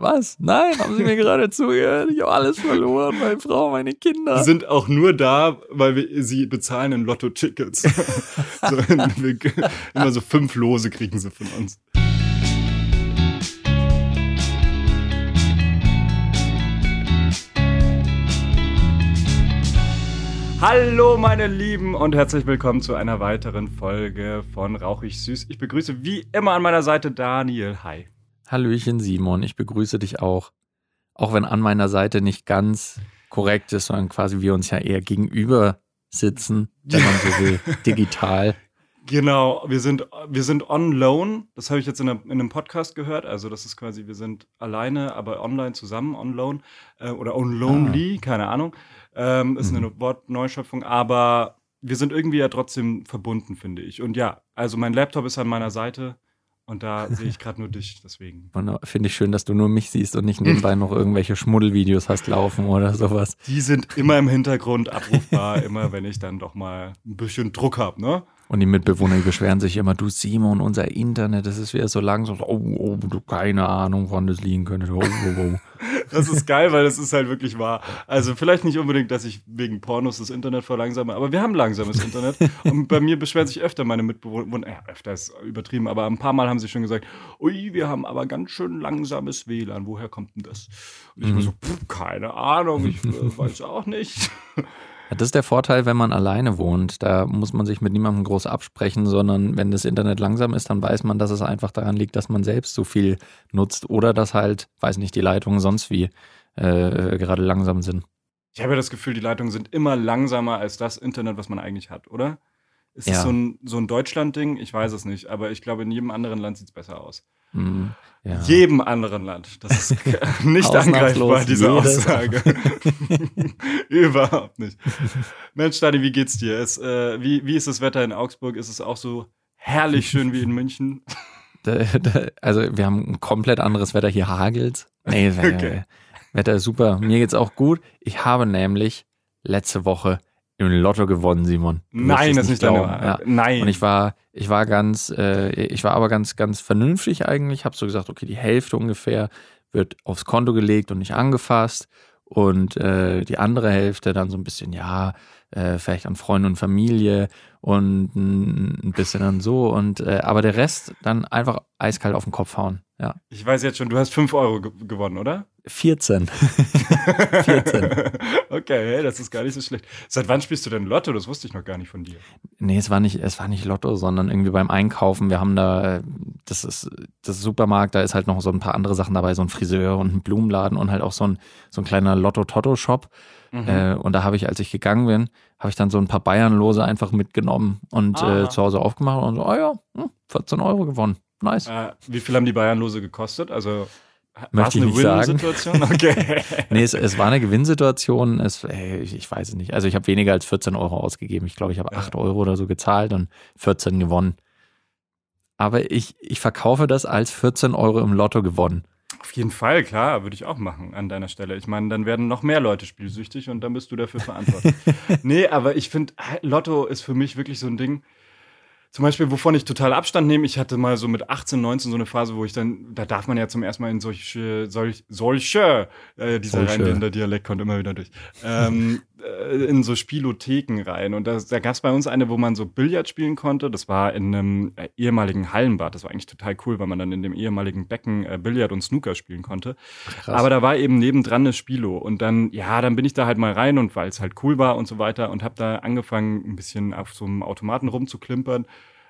Was? Nein, haben Sie mir gerade zugehört? Ich habe alles verloren, meine Frau, meine Kinder. Sie sind auch nur da, weil wir sie bezahlen in Lotto-Tickets. so, immer so fünf Lose kriegen sie von uns. Hallo meine Lieben und herzlich willkommen zu einer weiteren Folge von Rauchig Süß. Ich begrüße wie immer an meiner Seite Daniel. Hi. Hallöchen Simon, ich begrüße dich auch. Auch wenn an meiner Seite nicht ganz korrekt ist, sondern quasi wir uns ja eher gegenüber sitzen, wenn man so will, digital. Genau, wir sind, wir sind on loan. Das habe ich jetzt in, einer, in, einem Podcast gehört. Also, das ist quasi, wir sind alleine, aber online zusammen, on loan. Äh, oder on lonely, ah. keine Ahnung. Ähm, ist mhm. eine Wortneuschöpfung, aber wir sind irgendwie ja trotzdem verbunden, finde ich. Und ja, also mein Laptop ist an meiner Seite. Und da sehe ich gerade nur dich, deswegen. Finde ich schön, dass du nur mich siehst und nicht nebenbei noch irgendwelche Schmuddelvideos hast laufen oder sowas. Die sind immer im Hintergrund abrufbar, immer wenn ich dann doch mal ein bisschen Druck habe, ne? Und die Mitbewohner die beschweren sich immer, du Simon, unser Internet, das ist wieder so langsam, oh, oh, du keine Ahnung, wann das liegen könnte. Oh, oh, oh. Das ist geil, weil das ist halt wirklich wahr. Also vielleicht nicht unbedingt, dass ich wegen Pornos das Internet verlangsame, aber wir haben langsames Internet. Und bei mir beschweren sich öfter meine Mitbewohner, ja, öfter ist übertrieben, aber ein paar Mal haben sie schon gesagt, ui, wir haben aber ganz schön langsames WLAN, woher kommt denn das? Und ich mhm. war so, pff, keine Ahnung, ich äh, weiß auch nicht. Das ist der Vorteil, wenn man alleine wohnt. Da muss man sich mit niemandem groß absprechen, sondern wenn das Internet langsam ist, dann weiß man, dass es einfach daran liegt, dass man selbst so viel nutzt oder dass halt, weiß nicht, die Leitungen sonst wie äh, gerade langsam sind. Ich habe ja das Gefühl, die Leitungen sind immer langsamer als das Internet, was man eigentlich hat, oder? Ist ja. das so ein, so ein Deutschland-Ding? Ich weiß es nicht, aber ich glaube, in jedem anderen Land sieht es besser aus. Mhm. Ja. Jedem anderen Land. Das ist nicht angreifbar, diese Aussage. Überhaupt nicht. Mensch, Stadi, wie geht's dir? Es, äh, wie, wie ist das Wetter in Augsburg? Ist es auch so herrlich schön wie in München? also, wir haben ein komplett anderes Wetter. Hier hagelt. Nee, okay. Wetter ist super. Mir geht's auch gut. Ich habe nämlich letzte Woche im Lotto gewonnen, Simon. Du Nein, das ist nicht deine ja. Nein. Und ich war, ich war ganz, äh, ich war aber ganz, ganz vernünftig eigentlich. Habe so gesagt, okay, die Hälfte ungefähr wird aufs Konto gelegt und nicht angefasst. Und äh, die andere Hälfte dann so ein bisschen, ja, äh, vielleicht an Freunde und Familie und ein bisschen dann so. Und äh, aber der Rest dann einfach eiskalt auf den Kopf hauen. Ja. Ich weiß jetzt schon, du hast 5 Euro ge gewonnen, oder? 14. 14. Okay, hey, das ist gar nicht so schlecht. Seit wann spielst du denn Lotto? Das wusste ich noch gar nicht von dir. Nee, es war nicht, es war nicht Lotto, sondern irgendwie beim Einkaufen. Wir haben da, das ist das Supermarkt, da ist halt noch so ein paar andere Sachen dabei, so ein Friseur und ein Blumenladen und halt auch so ein, so ein kleiner Lotto-Totto-Shop. Mhm. Äh, und da habe ich, als ich gegangen bin, habe ich dann so ein paar Bayernlose einfach mitgenommen und äh, zu Hause aufgemacht und so, oh ja, 14 hm, Euro gewonnen. Nice. Äh, wie viel haben die Bayernlose gekostet? Also Möchte ich nicht sagen. Okay. nee, es, es, war eine Gewinnsituation. Es, ey, ich, ich, weiß es nicht. Also ich habe weniger als 14 Euro ausgegeben. Ich glaube, ich habe 8 Euro oder so gezahlt und 14 gewonnen. Aber ich, ich verkaufe das als 14 Euro im Lotto gewonnen. Auf jeden Fall, klar, würde ich auch machen an deiner Stelle. Ich meine, dann werden noch mehr Leute spielsüchtig und dann bist du dafür verantwortlich. nee, aber ich finde, Lotto ist für mich wirklich so ein Ding zum Beispiel, wovon ich total Abstand nehme, ich hatte mal so mit 18, 19 so eine Phase, wo ich dann, da darf man ja zum ersten Mal in solche, solch, solche, äh, dieser solche. Rheinländer Dialekt kommt immer wieder durch, ähm, äh, in so Spielotheken rein. Und da, da gab es bei uns eine, wo man so Billard spielen konnte. Das war in einem äh, ehemaligen Hallenbad. Das war eigentlich total cool, weil man dann in dem ehemaligen Becken äh, Billard und Snooker spielen konnte. Krass. Aber da war eben nebendran eine Spilo. Und dann, ja, dann bin ich da halt mal rein und weil es halt cool war und so weiter und habe da angefangen, ein bisschen auf so einem Automaten rumzuklimpern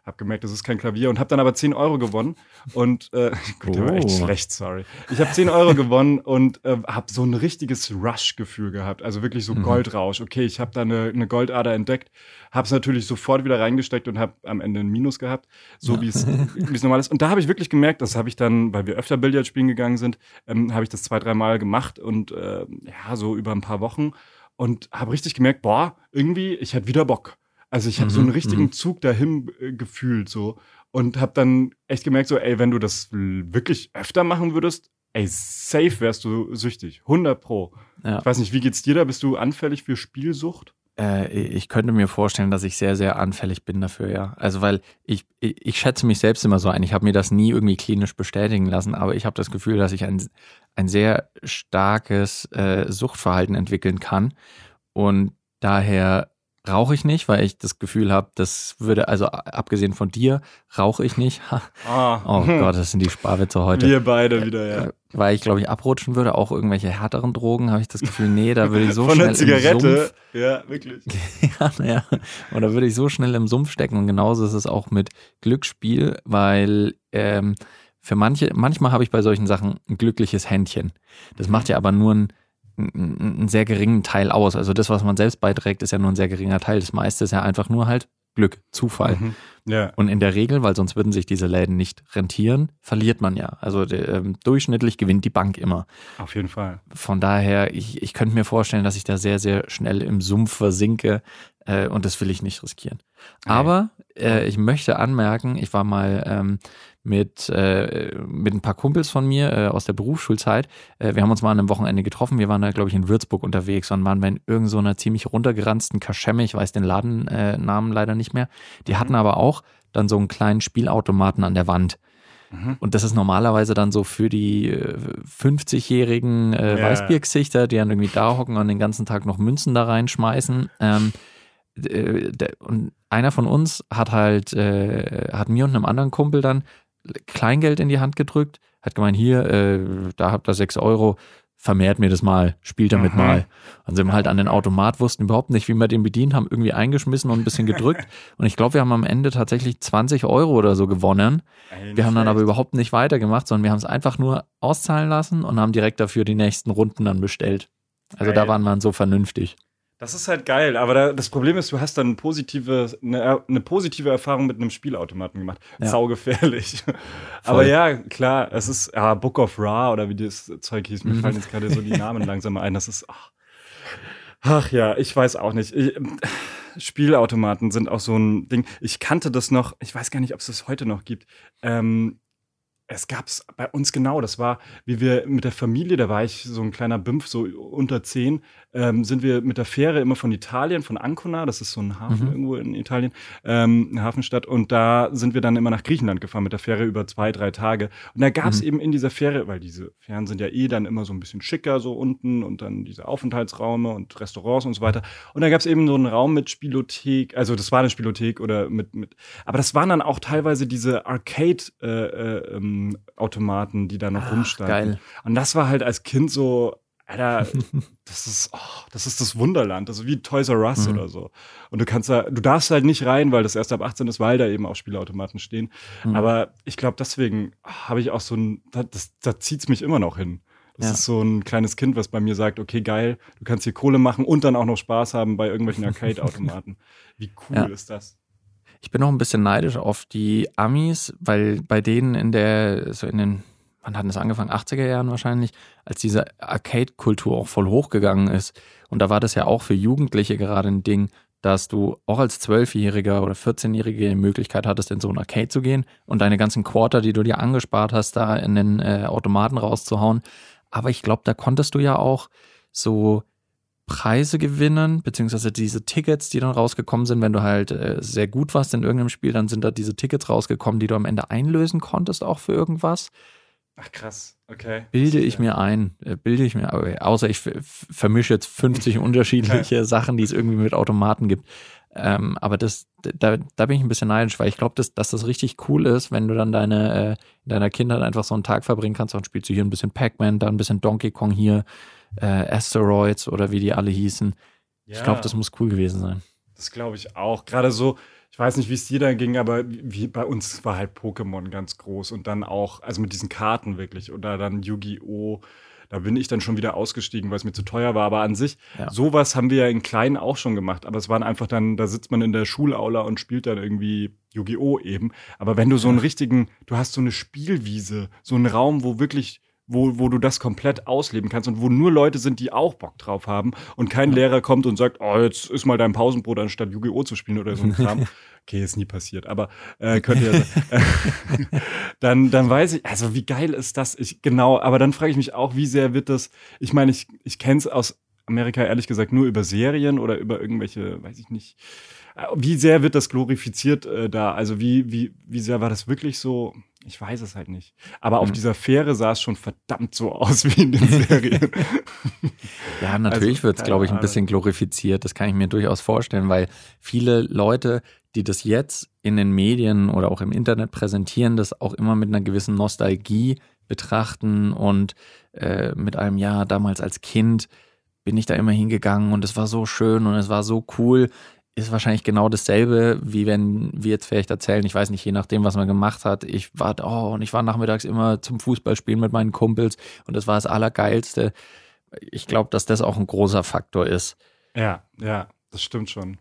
habe gemerkt, das ist kein Klavier und habe dann aber 10 Euro gewonnen und äh, gut, der war echt oh. schlecht, sorry. Ich habe 10 Euro gewonnen und äh, habe so ein richtiges Rush-Gefühl gehabt, also wirklich so mhm. Goldrausch. Okay, ich habe da eine, eine Goldader entdeckt, habe es natürlich sofort wieder reingesteckt und habe am Ende ein Minus gehabt, so ja. wie es normal ist. Und da habe ich wirklich gemerkt, das habe ich dann, weil wir öfter Billard spielen gegangen sind, ähm, habe ich das zwei, dreimal gemacht und äh, ja, so über ein paar Wochen und habe richtig gemerkt, boah, irgendwie, ich hätte wieder Bock. Also ich habe mhm, so einen richtigen mhm. Zug dahin äh, gefühlt so und habe dann echt gemerkt so, ey, wenn du das wirklich öfter machen würdest, ey, safe wärst du süchtig, 100 pro. Ja. Ich weiß nicht, wie geht's dir da? Bist du anfällig für Spielsucht? Äh, ich könnte mir vorstellen, dass ich sehr, sehr anfällig bin dafür, ja. Also weil ich, ich, ich schätze mich selbst immer so ein. Ich habe mir das nie irgendwie klinisch bestätigen lassen, aber ich habe das Gefühl, dass ich ein, ein sehr starkes äh, Suchtverhalten entwickeln kann. Und daher rauche ich nicht, weil ich das Gefühl habe, das würde, also abgesehen von dir, rauche ich nicht. Ah. Oh Gott, das sind die Sparwitze heute. Wir beide wieder, ja. Äh, weil ich, glaube ich, abrutschen würde, auch irgendwelche härteren Drogen, habe ich das Gefühl, nee, da würde ich so von schnell der Zigarette. im Sumpf. Ja, wirklich. ja, naja. Und da würde ich so schnell im Sumpf stecken. Und genauso ist es auch mit Glücksspiel, weil ähm, für manche, manchmal habe ich bei solchen Sachen ein glückliches Händchen. Das macht ja aber nur ein einen sehr geringen Teil aus. Also das, was man selbst beiträgt, ist ja nur ein sehr geringer Teil. Das meiste ist ja einfach nur halt Glück, Zufall. Mhm. Ja. Und in der Regel, weil sonst würden sich diese Läden nicht rentieren, verliert man ja. Also ähm, durchschnittlich gewinnt die Bank immer. Auf jeden Fall. Von daher, ich, ich könnte mir vorstellen, dass ich da sehr, sehr schnell im Sumpf versinke äh, und das will ich nicht riskieren. Okay. Aber äh, ich möchte anmerken, ich war mal ähm, mit, äh, mit ein paar Kumpels von mir äh, aus der Berufsschulzeit. Äh, wir haben uns mal an einem Wochenende getroffen. Wir waren da, glaube ich, in Würzburg unterwegs und waren bei irgendeiner so ziemlich runtergeranzten Kaschemme. Ich weiß den Ladennamen leider nicht mehr. Die hatten mhm. aber auch dann so einen kleinen Spielautomaten an der Wand. Mhm. Und das ist normalerweise dann so für die 50-jährigen äh, äh, ja. Weißbiergesichter, die dann irgendwie da hocken und den ganzen Tag noch Münzen da reinschmeißen. Ähm, äh, und einer von uns hat halt, äh, hat mir und einem anderen Kumpel dann Kleingeld in die Hand gedrückt, hat gemeint, hier, äh, da habt ihr sechs Euro, vermehrt mir das mal, spielt damit Aha. mal. Dann sind wir halt an den Automat, wussten überhaupt nicht, wie wir den bedient, haben irgendwie eingeschmissen und ein bisschen gedrückt. und ich glaube, wir haben am Ende tatsächlich 20 Euro oder so gewonnen. Ey, wir haben dann aber überhaupt nicht weitergemacht, sondern wir haben es einfach nur auszahlen lassen und haben direkt dafür die nächsten Runden dann bestellt. Also Geil. da waren wir so vernünftig. Das ist halt geil, aber da, das Problem ist, du hast dann positive, eine, eine positive Erfahrung mit einem Spielautomaten gemacht. Ja. Saugefährlich. aber ja, klar, es ist ja, Book of Ra oder wie das Zeug hieß. Mir mhm. fallen jetzt gerade so die Namen langsam ein. Das ist. Ach, ach ja, ich weiß auch nicht. Ich, Spielautomaten sind auch so ein Ding. Ich kannte das noch, ich weiß gar nicht, ob es das heute noch gibt. Ähm, es gab es bei uns genau. Das war, wie wir mit der Familie, da war ich so ein kleiner Bimpf, so unter zehn, ähm, sind wir mit der Fähre immer von Italien, von Ancona, das ist so ein Hafen mhm. irgendwo in Italien, ähm, eine Hafenstadt. Und da sind wir dann immer nach Griechenland gefahren mit der Fähre über zwei, drei Tage. Und da gab es mhm. eben in dieser Fähre, weil diese Fähren sind ja eh dann immer so ein bisschen schicker so unten und dann diese Aufenthaltsraume und Restaurants und so weiter. Und da gab es eben so einen Raum mit Spielothek, also das war eine Spielothek oder mit, mit aber das waren dann auch teilweise diese Arcade äh, äh, ähm, Automaten, die da noch Ach, rumstanden. Geil. Und das war halt als Kind so, Alter, das ist, oh, das ist das Wunderland. Das ist wie Toys R Us mhm. oder so. Und du kannst da, du darfst halt nicht rein, weil das erst ab 18 ist, weil da eben auch Spielautomaten stehen. Mhm. Aber ich glaube, deswegen habe ich auch so ein, das, da zieht es mich immer noch hin. Das ja. ist so ein kleines Kind, was bei mir sagt, okay, geil, du kannst hier Kohle machen und dann auch noch Spaß haben bei irgendwelchen Arcade-Automaten. Wie cool ja. ist das? Ich bin auch ein bisschen neidisch auf die Amis, weil bei denen in der, so in den, wann hat das angefangen? 80er Jahren wahrscheinlich, als diese Arcade-Kultur auch voll hochgegangen ist. Und da war das ja auch für Jugendliche gerade ein Ding, dass du auch als Zwölfjähriger oder 14-Jährige die Möglichkeit hattest, in so ein Arcade zu gehen und deine ganzen Quarter, die du dir angespart hast, da in den äh, Automaten rauszuhauen. Aber ich glaube, da konntest du ja auch so Preise gewinnen, beziehungsweise diese Tickets, die dann rausgekommen sind, wenn du halt äh, sehr gut warst in irgendeinem Spiel, dann sind da diese Tickets rausgekommen, die du am Ende einlösen konntest, auch für irgendwas. Ach krass, okay. Bilde ich mir ein, äh, bilde ich mir, außer ich vermische jetzt 50 unterschiedliche Sachen, die es irgendwie mit Automaten gibt. Ähm, aber das, da, da bin ich ein bisschen neidisch, weil ich glaube, dass, dass das richtig cool ist, wenn du dann deine, äh, in deiner Kindheit einfach so einen Tag verbringen kannst und spielst du hier ein bisschen Pac-Man, da ein bisschen Donkey Kong hier, äh, Asteroids oder wie die alle hießen. Ja. Ich glaube, das muss cool gewesen sein. Das glaube ich auch. Gerade so, ich weiß nicht, wie es dir da ging, aber wie bei uns war halt Pokémon ganz groß und dann auch, also mit diesen Karten wirklich oder dann Yu-Gi-Oh! Da bin ich dann schon wieder ausgestiegen, weil es mir zu teuer war. Aber an sich, ja. sowas haben wir ja in kleinen auch schon gemacht. Aber es waren einfach dann, da sitzt man in der Schulaula und spielt dann irgendwie Yu-Gi-Oh! eben. Aber wenn du so einen richtigen, du hast so eine Spielwiese, so einen Raum, wo wirklich wo, wo du das komplett ausleben kannst und wo nur Leute sind, die auch Bock drauf haben und kein ja. Lehrer kommt und sagt, oh, jetzt ist mal dein Pausenbrot, anstatt Yu-Gi-Oh! zu spielen oder so ein Kram. okay, ist nie passiert, aber äh, könnte ja sein. dann, dann weiß ich, also wie geil ist das? Ich, genau, aber dann frage ich mich auch, wie sehr wird das, ich meine, ich, ich kenne es aus Amerika ehrlich gesagt nur über Serien oder über irgendwelche, weiß ich nicht. Äh, wie sehr wird das glorifiziert äh, da? Also wie, wie, wie sehr war das wirklich so? Ich weiß es halt nicht. Aber auf mhm. dieser Fähre sah es schon verdammt so aus wie in den Serien. ja, natürlich also, wird es, glaube ich, ein bisschen glorifiziert. Das kann ich mir durchaus vorstellen, weil viele Leute, die das jetzt in den Medien oder auch im Internet präsentieren, das auch immer mit einer gewissen Nostalgie betrachten und äh, mit einem Ja, damals als Kind bin ich da immer hingegangen und es war so schön und es war so cool ist wahrscheinlich genau dasselbe, wie wenn wir jetzt vielleicht erzählen, ich weiß nicht, je nachdem, was man gemacht hat. Ich war, oh, und ich war nachmittags immer zum Fußballspielen mit meinen Kumpels und das war das Allergeilste. Ich glaube, dass das auch ein großer Faktor ist. Ja, ja, das stimmt schon.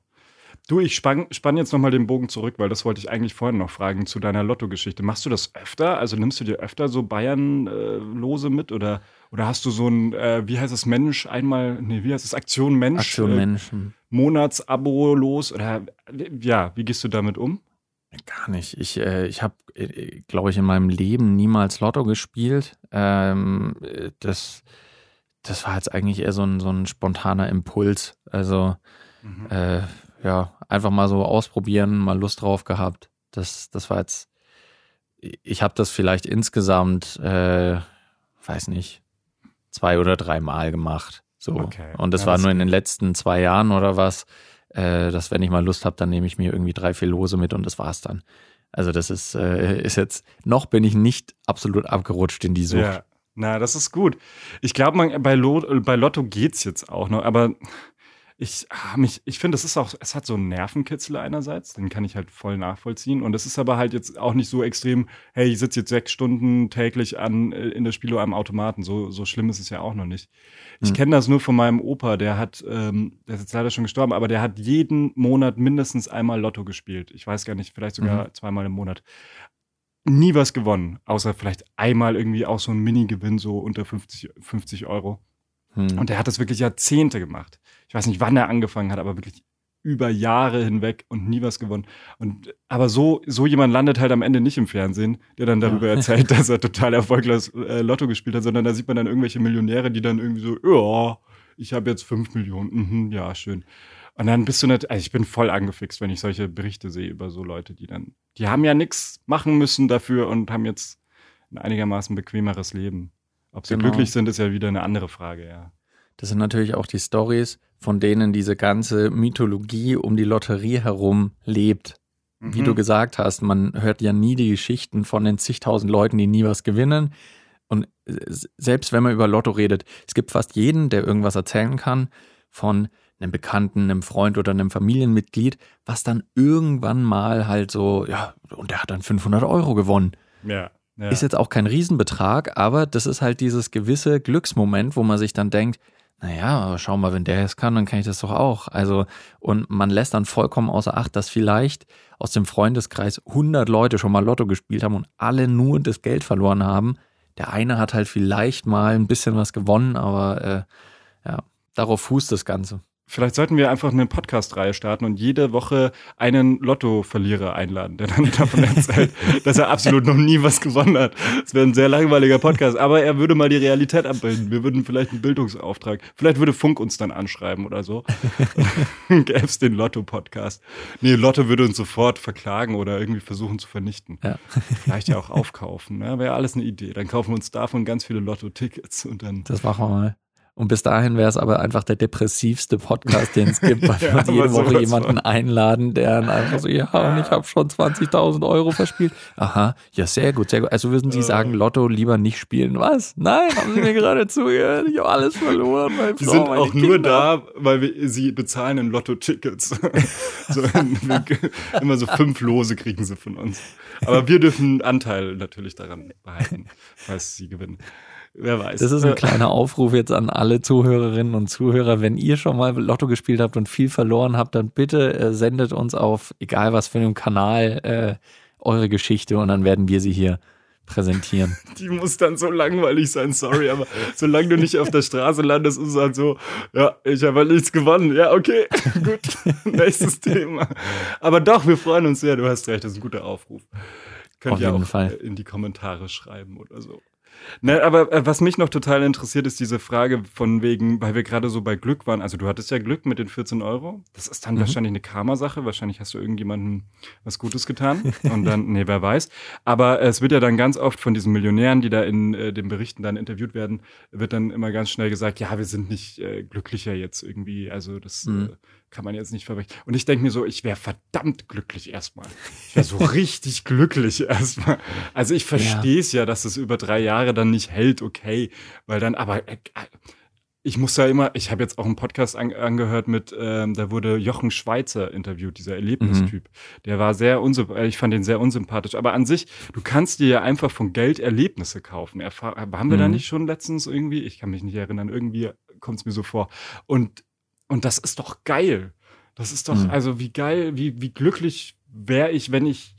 Du, ich spann, spann jetzt nochmal den Bogen zurück, weil das wollte ich eigentlich vorhin noch fragen zu deiner Lotto-Geschichte. Machst du das öfter? Also nimmst du dir öfter so Bayern-Lose äh, mit oder, oder hast du so ein, äh, wie heißt es, Mensch, einmal, nee, wie heißt es, Aktion Mensch? Aktion äh, Mensch. Monatsabo los oder ja, wie gehst du damit um? Gar nicht. Ich, äh, ich habe, äh, glaube ich, in meinem Leben niemals Lotto gespielt. Ähm, das, das war jetzt eigentlich eher so ein, so ein spontaner Impuls. Also, mhm. äh, ja, einfach mal so ausprobieren, mal Lust drauf gehabt. Das, das war jetzt, ich habe das vielleicht insgesamt, äh, weiß nicht, zwei oder drei Mal gemacht. So. Okay. Und das ja, war das nur in den letzten zwei Jahren oder was, äh, dass wenn ich mal Lust habe, dann nehme ich mir irgendwie drei, vier Lose mit und das war's dann. Also das ist, äh, ist jetzt, noch bin ich nicht absolut abgerutscht in die Sucht. Ja. Na, das ist gut. Ich glaube, bei, bei Lotto geht's jetzt auch noch, aber ich, ah, mich, ich finde, es ist auch, es hat so einen Nervenkitzel einerseits, den kann ich halt voll nachvollziehen. Und es ist aber halt jetzt auch nicht so extrem, hey, ich sitze jetzt sechs Stunden täglich an, äh, in der Spielo am Automaten. So, so schlimm ist es ja auch noch nicht. Ich mhm. kenne das nur von meinem Opa, der hat, ähm, der ist jetzt leider schon gestorben, aber der hat jeden Monat mindestens einmal Lotto gespielt. Ich weiß gar nicht, vielleicht sogar mhm. zweimal im Monat nie was gewonnen, außer vielleicht einmal irgendwie auch so ein Mini-Gewinn, so unter 50, 50 Euro. Hm. Und er hat das wirklich Jahrzehnte gemacht. Ich weiß nicht, wann er angefangen hat, aber wirklich über Jahre hinweg und nie was gewonnen. Und aber so so jemand landet halt am Ende nicht im Fernsehen, der dann darüber ja. erzählt, dass er total erfolglos äh, Lotto gespielt hat, sondern da sieht man dann irgendwelche Millionäre, die dann irgendwie so, ja, ich habe jetzt fünf Millionen, mhm, ja schön. Und dann bist du nicht, also ich bin voll angefixt, wenn ich solche Berichte sehe über so Leute, die dann, die haben ja nichts machen müssen dafür und haben jetzt ein einigermaßen bequemeres Leben. Ob sie genau. glücklich sind, ist ja wieder eine andere Frage, ja. Das sind natürlich auch die Stories, von denen diese ganze Mythologie um die Lotterie herum lebt. Mhm. Wie du gesagt hast, man hört ja nie die Geschichten von den zigtausend Leuten, die nie was gewinnen. Und selbst wenn man über Lotto redet, es gibt fast jeden, der irgendwas erzählen kann von einem Bekannten, einem Freund oder einem Familienmitglied, was dann irgendwann mal halt so, ja, und der hat dann 500 Euro gewonnen. Ja. Ja. Ist jetzt auch kein Riesenbetrag, aber das ist halt dieses gewisse Glücksmoment, wo man sich dann denkt, naja, aber schau mal, wenn der es kann, dann kann ich das doch auch. Also, und man lässt dann vollkommen außer Acht, dass vielleicht aus dem Freundeskreis 100 Leute schon mal Lotto gespielt haben und alle nur das Geld verloren haben. Der eine hat halt vielleicht mal ein bisschen was gewonnen, aber äh, ja, darauf fußt das Ganze. Vielleicht sollten wir einfach eine Podcast-Reihe starten und jede Woche einen Lotto-Verlierer einladen, der dann davon erzählt, dass er absolut noch nie was gewonnen hat. Das wäre ein sehr langweiliger Podcast, aber er würde mal die Realität abbilden. Wir würden vielleicht einen Bildungsauftrag, vielleicht würde Funk uns dann anschreiben oder so. Gäbe es den Lotto-Podcast. Nee, Lotto würde uns sofort verklagen oder irgendwie versuchen zu vernichten. Ja. Vielleicht ja auch aufkaufen. Ne? Wäre alles eine Idee. Dann kaufen wir uns davon ganz viele Lotto-Tickets und dann. Das machen wir mal. Und bis dahin wäre es aber einfach der depressivste Podcast, den es gibt, weil wir jede Woche jemanden einladen, der dann einfach so, ja, und ich habe schon 20.000 Euro verspielt. Aha, ja, sehr gut, sehr gut. Also würden Sie sagen, Lotto lieber nicht spielen? Was? Nein, haben Sie mir gerade zugehört? Ich habe alles verloren. Meine Frau, wir sind auch Kinder. nur da, weil wir Sie bezahlen in Lotto-Tickets. so, immer so fünf Lose kriegen Sie von uns. Aber wir dürfen Anteil natürlich daran behalten, falls Sie gewinnen. Wer weiß. Das ist ein kleiner Aufruf jetzt an alle Zuhörerinnen und Zuhörer. Wenn ihr schon mal Lotto gespielt habt und viel verloren habt, dann bitte äh, sendet uns auf, egal was für einem Kanal, äh, eure Geschichte und dann werden wir sie hier präsentieren. Die muss dann so langweilig sein, sorry, aber solange du nicht auf der Straße landest, ist es halt so, ja, ich habe halt nichts gewonnen. Ja, okay, gut, nächstes Thema. Aber doch, wir freuen uns sehr, du hast recht, das ist ein guter Aufruf. Könnt auf ihr auch Fall. in die Kommentare schreiben oder so. Ne, aber äh, was mich noch total interessiert, ist diese Frage von wegen, weil wir gerade so bei Glück waren. Also du hattest ja Glück mit den 14 Euro. Das ist dann mhm. wahrscheinlich eine Karma-Sache. Wahrscheinlich hast du irgendjemandem was Gutes getan. Und dann, nee, wer weiß. Aber es wird ja dann ganz oft von diesen Millionären, die da in äh, den Berichten dann interviewt werden, wird dann immer ganz schnell gesagt, ja, wir sind nicht äh, glücklicher jetzt irgendwie. Also das mhm. Äh, kann man jetzt nicht verbrechen. Und ich denke mir so, ich wäre verdammt glücklich erstmal. Ich wäre so richtig glücklich erstmal. Also ich verstehe es ja. ja, dass es über drei Jahre dann nicht hält, okay. Weil dann, aber äh, ich muss ja immer, ich habe jetzt auch einen Podcast an, angehört mit, ähm, da wurde Jochen Schweizer interviewt, dieser Erlebnistyp. Mhm. Der war sehr unsympathisch, äh, ich fand den sehr unsympathisch. Aber an sich, du kannst dir ja einfach von Geld Erlebnisse kaufen. Erfahr haben wir mhm. da nicht schon letztens irgendwie? Ich kann mich nicht erinnern, irgendwie kommt es mir so vor. Und und das ist doch geil. Das ist doch, mhm. also wie geil, wie, wie glücklich wäre ich, wenn ich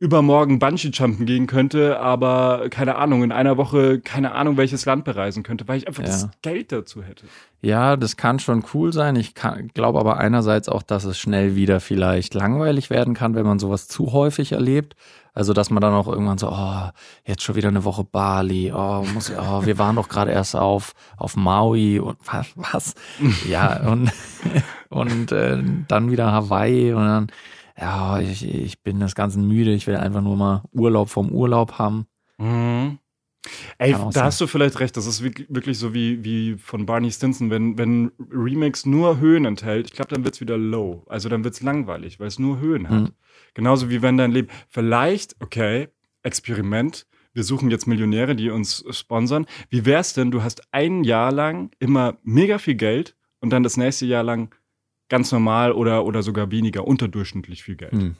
übermorgen Bungee-Jumpen gehen könnte, aber keine Ahnung, in einer Woche keine Ahnung, welches Land bereisen könnte, weil ich einfach ja. das Geld dazu hätte. Ja, das kann schon cool sein. Ich glaube aber einerseits auch, dass es schnell wieder vielleicht langweilig werden kann, wenn man sowas zu häufig erlebt. Also, dass man dann auch irgendwann so, oh, jetzt schon wieder eine Woche Bali, oh, muss, oh wir waren doch gerade erst auf, auf Maui und was? was? Ja, und, und äh, dann wieder Hawaii und dann, ja, ich, ich bin das Ganze müde, ich will einfach nur mal Urlaub vom Urlaub haben. Mhm. Ey, da sein. hast du vielleicht recht. Das ist wirklich so wie, wie von Barney Stinson. Wenn, wenn Remix nur Höhen enthält, ich glaube, dann wird es wieder low. Also dann wird es langweilig, weil es nur Höhen hat. Mhm. Genauso wie wenn dein Leben. Vielleicht, okay, Experiment. Wir suchen jetzt Millionäre, die uns sponsern. Wie wär's denn, du hast ein Jahr lang immer mega viel Geld und dann das nächste Jahr lang ganz normal oder, oder sogar weniger, unterdurchschnittlich viel Geld. Mhm.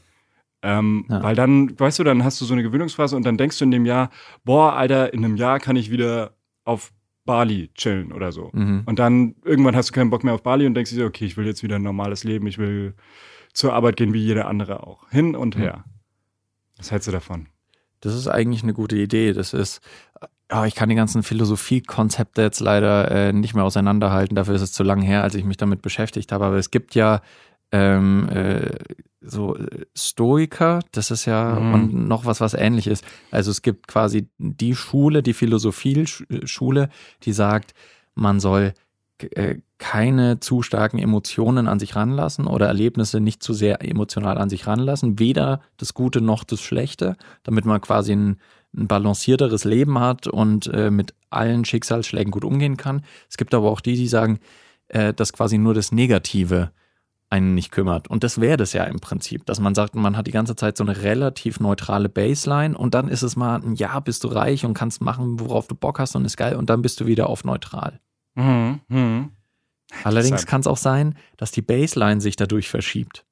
Ähm, ja. Weil dann, weißt du, dann hast du so eine Gewöhnungsphase und dann denkst du in dem Jahr, boah, Alter, in einem Jahr kann ich wieder auf Bali chillen oder so. Mhm. Und dann irgendwann hast du keinen Bock mehr auf Bali und denkst dir, okay, ich will jetzt wieder ein normales Leben, ich will zur Arbeit gehen wie jeder andere auch. Hin und her. Mhm. Was hältst du davon? Das ist eigentlich eine gute Idee. Das ist, oh, ich kann die ganzen Philosophiekonzepte jetzt leider äh, nicht mehr auseinanderhalten. Dafür ist es zu lang her, als ich mich damit beschäftigt habe. Aber es gibt ja ähm, äh, so äh, Stoiker, das ist ja mhm. und noch was, was ähnlich ist. Also es gibt quasi die Schule, die Philosophie-Schule, die sagt, man soll äh, keine zu starken Emotionen an sich ranlassen oder Erlebnisse nicht zu sehr emotional an sich ranlassen, weder das Gute noch das Schlechte, damit man quasi ein, ein balancierteres Leben hat und äh, mit allen Schicksalsschlägen gut umgehen kann. Es gibt aber auch die, die sagen, äh, dass quasi nur das Negative einen nicht kümmert. Und das wäre das ja im Prinzip, dass man sagt, man hat die ganze Zeit so eine relativ neutrale Baseline und dann ist es mal ein Jahr bist du reich und kannst machen, worauf du Bock hast und ist geil und dann bist du wieder auf neutral. Mhm. Mhm. Allerdings kann es auch sein, dass die Baseline sich dadurch verschiebt.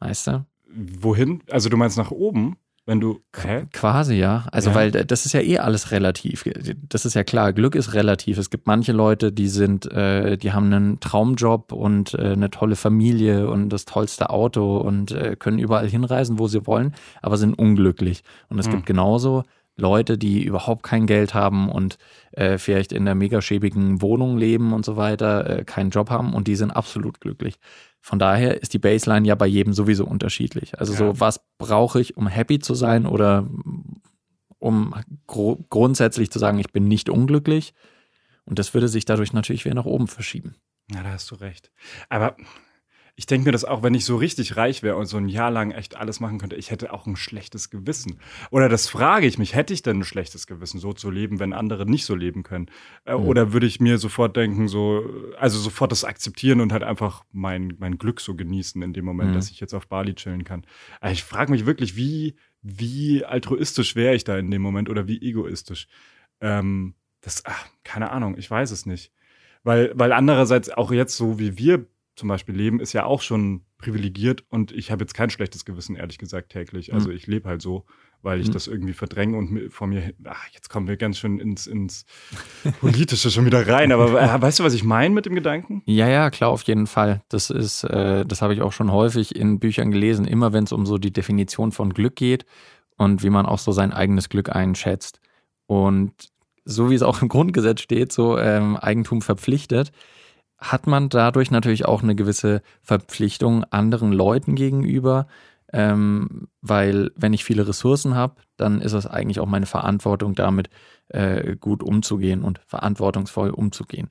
Weißt du? Wohin? Also du meinst nach oben? Wenn du. Hä? Quasi, ja. Also, ja. weil das ist ja eh alles relativ. Das ist ja klar, Glück ist relativ. Es gibt manche Leute, die sind, äh, die haben einen Traumjob und äh, eine tolle Familie und das tollste Auto und äh, können überall hinreisen, wo sie wollen, aber sind unglücklich. Und es mhm. gibt genauso Leute, die überhaupt kein Geld haben und äh, vielleicht in der mega schäbigen Wohnung leben und so weiter, äh, keinen Job haben und die sind absolut glücklich. Von daher ist die Baseline ja bei jedem sowieso unterschiedlich. Also ja. so, was brauche ich, um happy zu sein oder um gr grundsätzlich zu sagen, ich bin nicht unglücklich. Und das würde sich dadurch natürlich wieder nach oben verschieben. Ja, da hast du recht. Aber ich denke mir das auch, wenn ich so richtig reich wäre und so ein Jahr lang echt alles machen könnte, ich hätte auch ein schlechtes Gewissen. Oder das frage ich mich, hätte ich denn ein schlechtes Gewissen, so zu leben, wenn andere nicht so leben können? Äh, mhm. Oder würde ich mir sofort denken, so, also sofort das akzeptieren und halt einfach mein, mein Glück so genießen in dem Moment, mhm. dass ich jetzt auf Bali chillen kann? Also ich frage mich wirklich, wie, wie altruistisch wäre ich da in dem Moment oder wie egoistisch? Ähm, das, ach, keine Ahnung, ich weiß es nicht. Weil, weil andererseits auch jetzt so wie wir zum Beispiel leben, ist ja auch schon privilegiert und ich habe jetzt kein schlechtes Gewissen, ehrlich gesagt, täglich. Also mhm. ich lebe halt so, weil ich mhm. das irgendwie verdränge und vor mir, ach, jetzt kommen wir ganz schön ins, ins Politische schon wieder rein. Aber äh, weißt du, was ich meine mit dem Gedanken? Ja, ja, klar, auf jeden Fall. Das ist, äh, das habe ich auch schon häufig in Büchern gelesen, immer wenn es um so die Definition von Glück geht und wie man auch so sein eigenes Glück einschätzt. Und so wie es auch im Grundgesetz steht, so ähm, Eigentum verpflichtet, hat man dadurch natürlich auch eine gewisse Verpflichtung anderen Leuten gegenüber, ähm, weil wenn ich viele Ressourcen habe, dann ist es eigentlich auch meine Verantwortung, damit äh, gut umzugehen und verantwortungsvoll umzugehen.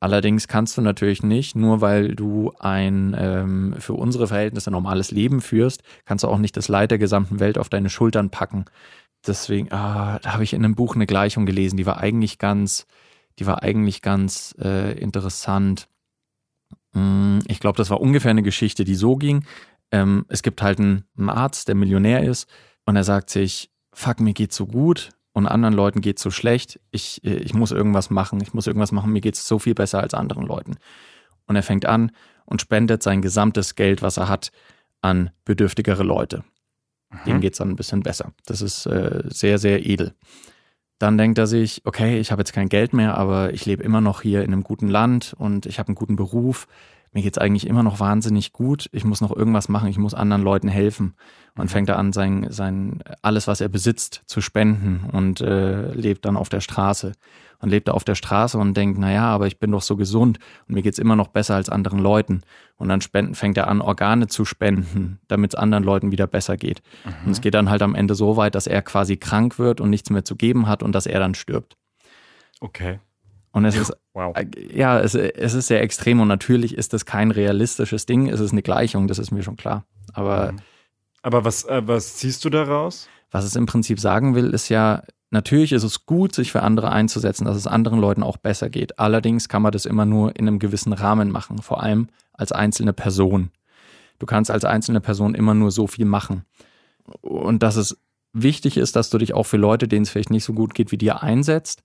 Allerdings kannst du natürlich nicht, nur weil du ein ähm, für unsere Verhältnisse normales Leben führst, kannst du auch nicht das Leid der gesamten Welt auf deine Schultern packen. Deswegen, ah, da habe ich in einem Buch eine Gleichung gelesen, die war eigentlich ganz, die war eigentlich ganz äh, interessant. Hm, ich glaube, das war ungefähr eine Geschichte, die so ging. Ähm, es gibt halt einen, einen Arzt, der Millionär ist und er sagt sich, fuck, mir geht's so gut und anderen Leuten geht's so schlecht. Ich, ich muss irgendwas machen, ich muss irgendwas machen, mir geht's so viel besser als anderen Leuten. Und er fängt an und spendet sein gesamtes Geld, was er hat, an bedürftigere Leute. Mhm. Denen geht's dann ein bisschen besser. Das ist äh, sehr, sehr edel. Dann denkt er sich, okay, ich habe jetzt kein Geld mehr, aber ich lebe immer noch hier in einem guten Land und ich habe einen guten Beruf mir geht's eigentlich immer noch wahnsinnig gut, ich muss noch irgendwas machen, ich muss anderen Leuten helfen. Und mhm. fängt er an, sein, sein, alles, was er besitzt, zu spenden und äh, lebt dann auf der Straße. Und lebt er auf der Straße und denkt, naja, aber ich bin doch so gesund und mir geht's immer noch besser als anderen Leuten. Und dann spenden, fängt er an, Organe zu spenden, damit es anderen Leuten wieder besser geht. Mhm. Und es geht dann halt am Ende so weit, dass er quasi krank wird und nichts mehr zu geben hat und dass er dann stirbt. Okay. Und es ist, wow. Äh, ja, es, es ist sehr extrem und natürlich ist das kein realistisches Ding, es ist eine Gleichung, das ist mir schon klar. Aber, mhm. Aber was, äh, was ziehst du daraus? Was es im Prinzip sagen will, ist ja, natürlich ist es gut, sich für andere einzusetzen, dass es anderen Leuten auch besser geht. Allerdings kann man das immer nur in einem gewissen Rahmen machen, vor allem als einzelne Person. Du kannst als einzelne Person immer nur so viel machen. Und dass es wichtig ist, dass du dich auch für Leute, denen es vielleicht nicht so gut geht wie dir, einsetzt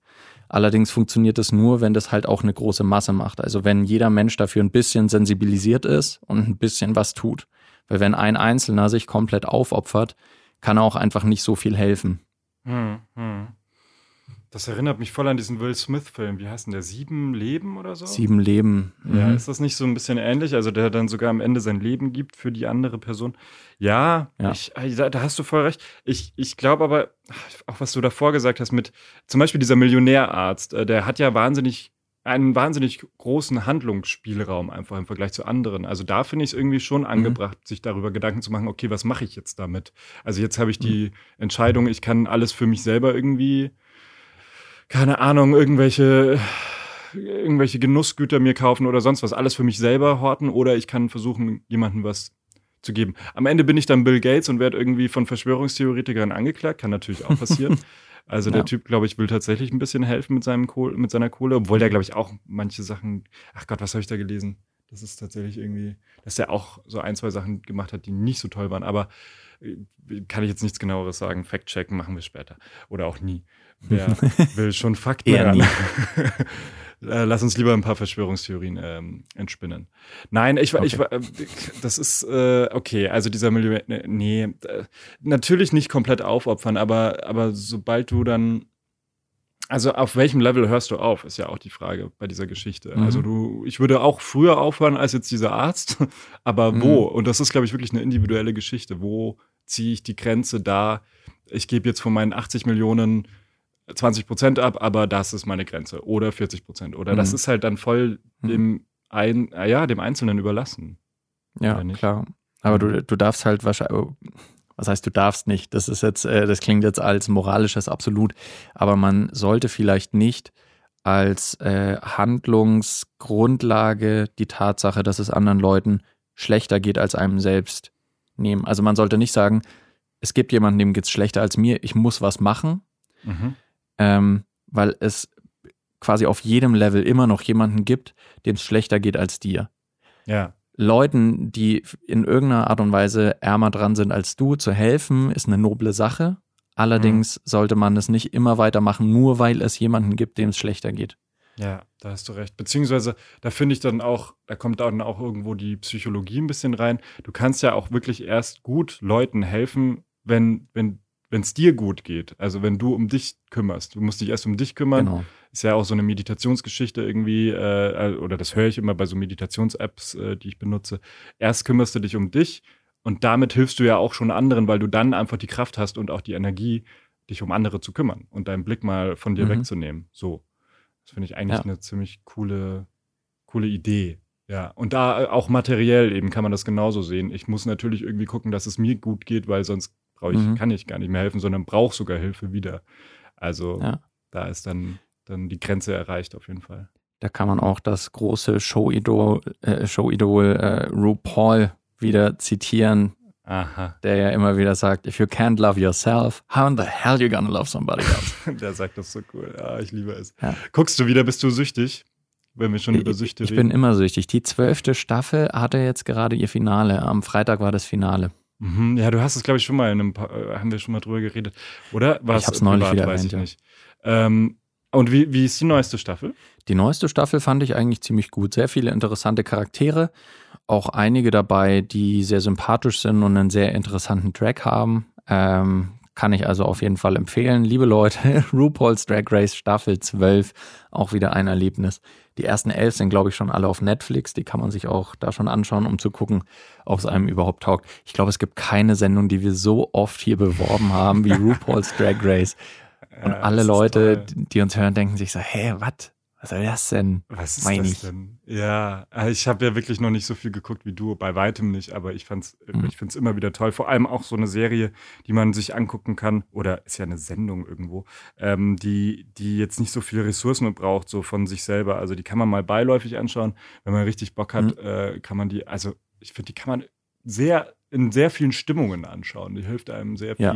Allerdings funktioniert es nur, wenn das halt auch eine große Masse macht. Also wenn jeder Mensch dafür ein bisschen sensibilisiert ist und ein bisschen was tut. Weil wenn ein Einzelner sich komplett aufopfert, kann er auch einfach nicht so viel helfen. Hm, hm. Das erinnert mich voll an diesen Will Smith-Film. Wie heißt denn der? Sieben Leben oder so? Sieben Leben. Mhm. Ja, ist das nicht so ein bisschen ähnlich? Also, der dann sogar am Ende sein Leben gibt für die andere Person. Ja, ja. Ich, da, da, hast du voll recht. Ich, ich glaube aber, auch was du davor gesagt hast, mit zum Beispiel dieser Millionärarzt, äh, der hat ja wahnsinnig einen wahnsinnig großen Handlungsspielraum einfach im Vergleich zu anderen. Also da finde ich es irgendwie schon mhm. angebracht, mhm. sich darüber Gedanken zu machen, okay, was mache ich jetzt damit? Also jetzt habe ich die mhm. Entscheidung, ich kann alles für mich selber irgendwie keine Ahnung, irgendwelche irgendwelche Genussgüter mir kaufen oder sonst was, alles für mich selber horten oder ich kann versuchen, jemandem was zu geben. Am Ende bin ich dann Bill Gates und werde irgendwie von Verschwörungstheoretikern angeklagt, kann natürlich auch passieren. Also ja. der Typ, glaube ich, will tatsächlich ein bisschen helfen mit seinem Kohle, mit seiner Kohle, obwohl der, glaube ich, auch manche Sachen, ach Gott, was habe ich da gelesen? Das ist tatsächlich irgendwie, dass der auch so ein, zwei Sachen gemacht hat, die nicht so toll waren. Aber äh, kann ich jetzt nichts genaueres sagen. Fact-checken machen wir später. Oder auch nie. Wer will schon Fakten. Äh, lass uns lieber ein paar Verschwörungstheorien ähm, entspinnen. Nein, ich war, okay. ich äh, das ist äh, okay. Also dieser Million, ne, nee, äh, natürlich nicht komplett aufopfern, aber, aber sobald du dann, also auf welchem Level hörst du auf, ist ja auch die Frage bei dieser Geschichte. Mhm. Also du, ich würde auch früher aufhören als jetzt dieser Arzt, aber mhm. wo? Und das ist, glaube ich, wirklich eine individuelle Geschichte. Wo ziehe ich die Grenze da? Ich gebe jetzt von meinen 80 Millionen 20 Prozent ab, aber das ist meine Grenze. Oder 40 Prozent. Oder mhm. das ist halt dann voll mhm. dem, ein, äh, ja, dem Einzelnen überlassen. Ja, klar. Aber du, du darfst halt wahrscheinlich, oh, was heißt, du darfst nicht? Das ist jetzt, äh, das klingt jetzt als moralisches Absolut, aber man sollte vielleicht nicht als äh, Handlungsgrundlage die Tatsache, dass es anderen Leuten schlechter geht als einem selbst nehmen. Also man sollte nicht sagen, es gibt jemanden, dem geht es schlechter als mir, ich muss was machen, mhm ähm, weil es quasi auf jedem Level immer noch jemanden gibt, dem es schlechter geht als dir. Ja. Leuten, die in irgendeiner Art und Weise ärmer dran sind als du, zu helfen, ist eine noble Sache. Allerdings mhm. sollte man es nicht immer weitermachen, nur weil es jemanden gibt, dem es schlechter geht. Ja, da hast du recht. Beziehungsweise, da finde ich dann auch, da kommt dann auch irgendwo die Psychologie ein bisschen rein. Du kannst ja auch wirklich erst gut Leuten helfen, wenn, wenn wenn es dir gut geht, also wenn du um dich kümmerst, du musst dich erst um dich kümmern. Genau. Ist ja auch so eine Meditationsgeschichte irgendwie, äh, oder das höre ich immer bei so Meditations-Apps, äh, die ich benutze. Erst kümmerst du dich um dich und damit hilfst du ja auch schon anderen, weil du dann einfach die Kraft hast und auch die Energie, dich um andere zu kümmern und deinen Blick mal von dir mhm. wegzunehmen. So. Das finde ich eigentlich ja. eine ziemlich coole, coole Idee. Ja, und da auch materiell eben kann man das genauso sehen. Ich muss natürlich irgendwie gucken, dass es mir gut geht, weil sonst brauche ich, Mhm. kann ich gar nicht mehr helfen, sondern brauche sogar Hilfe wieder. Also Ja. da ist dann, dann die Grenze erreicht auf jeden Fall. Da kann man auch das große Show-Idol, äh, Show-Idol äh, RuPaul wieder zitieren, Aha. der ja immer wieder sagt, if you can't love yourself, how in the hell you gonna love somebody else? Der sagt das so cool. Ah, ich liebe es. Ja. Guckst du wieder, bist du süchtig? Wenn wir schon über ich Süchte ich reden. bin immer süchtig. Die zwölfte Staffel hatte jetzt gerade ihr Finale. Am Freitag war das Finale. Mhm, ja, du hast es, glaube ich, schon mal in einem pa äh, haben wir schon mal drüber geredet. Oder? Was Ich hab's neulich wieder weiß erwähnt, ich ja. nicht. Ähm, und wie, wie ist die neueste Staffel? Die neueste Staffel fand ich eigentlich ziemlich gut. Sehr viele interessante Charaktere. Auch einige dabei, die sehr sympathisch sind und einen sehr interessanten Track haben. Ähm, kann ich also auf jeden Fall empfehlen. Liebe Leute, RuPaul's Drag Race Staffel 12, auch wieder ein Erlebnis. Die ersten elf sind, glaube ich, schon alle auf Netflix. Die kann man sich auch da schon anschauen, um zu gucken, ob es einem überhaupt taugt. Ich glaube, es gibt keine Sendung, die wir so oft hier beworben haben wie RuPaul's Drag Race. Und Ja, alle Leute, toll. die uns hören, denken sich so, hä, was? Was soll das denn? Was ist Meine das ich. denn? Ja, äh, ich habe ja wirklich noch nicht so viel geguckt wie du, bei weitem nicht, aber ich fand's, Mhm. ich finde es immer wieder toll. Vor allem auch so eine Serie, die man sich angucken kann, oder ist ja eine Sendung irgendwo, ähm, die, die jetzt nicht so viele Ressourcen braucht, so von sich selber. Also die kann man mal beiläufig anschauen. Wenn man richtig Bock hat, Mhm. äh, kann man die, also ich finde, die kann man sehr, in sehr vielen Stimmungen anschauen. Die hilft einem sehr Ja.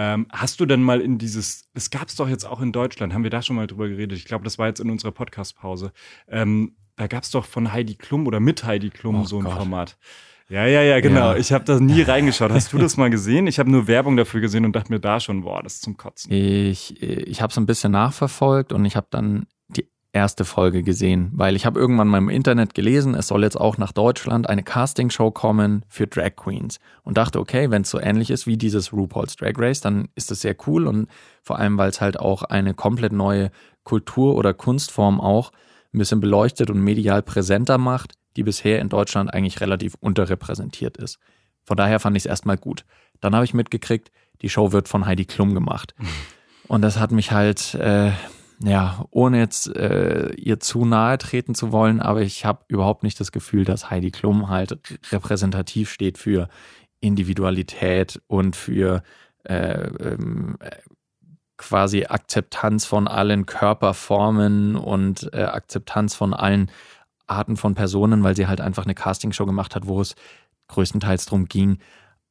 Ähm, hast du denn mal in dieses, das gab es doch jetzt auch in Deutschland, haben wir da schon mal drüber geredet? Ich glaube, das war jetzt in unserer Podcast-Pause. Ähm, da gab es doch von Heidi Klum oder mit Heidi Klum Oh so ein Gott. Format. Ja, ja, ja, genau. Ja. Ich habe da nie reingeschaut. Hast du das mal gesehen? Ich habe nur Werbung dafür gesehen und dachte mir da schon, boah, das ist zum Kotzen. Ich, ich habe es ein bisschen nachverfolgt und ich habe dann erste Folge gesehen, weil ich habe irgendwann mal im Internet gelesen, es soll jetzt auch nach Deutschland eine Castingshow kommen für Drag Queens und dachte, okay, wenn es so ähnlich ist wie dieses RuPaul's Drag Race, dann ist das sehr cool und vor allem, weil es halt auch eine komplett neue Kultur oder Kunstform auch ein bisschen beleuchtet und medial präsenter macht, die bisher in Deutschland eigentlich relativ unterrepräsentiert ist. Von daher fand ich es erstmal gut. Dann habe ich mitgekriegt, die Show wird von Heidi Klum gemacht. Und das hat mich halt, äh, ja, ohne jetzt äh, ihr zu nahe treten zu wollen, aber ich habe überhaupt nicht das Gefühl, dass Heidi Klum halt repräsentativ steht für Individualität und für äh, ähm, äh, quasi Akzeptanz von allen Körperformen und äh, Akzeptanz von allen Arten von Personen, weil sie halt einfach eine Castingshow gemacht hat, wo es größtenteils darum ging,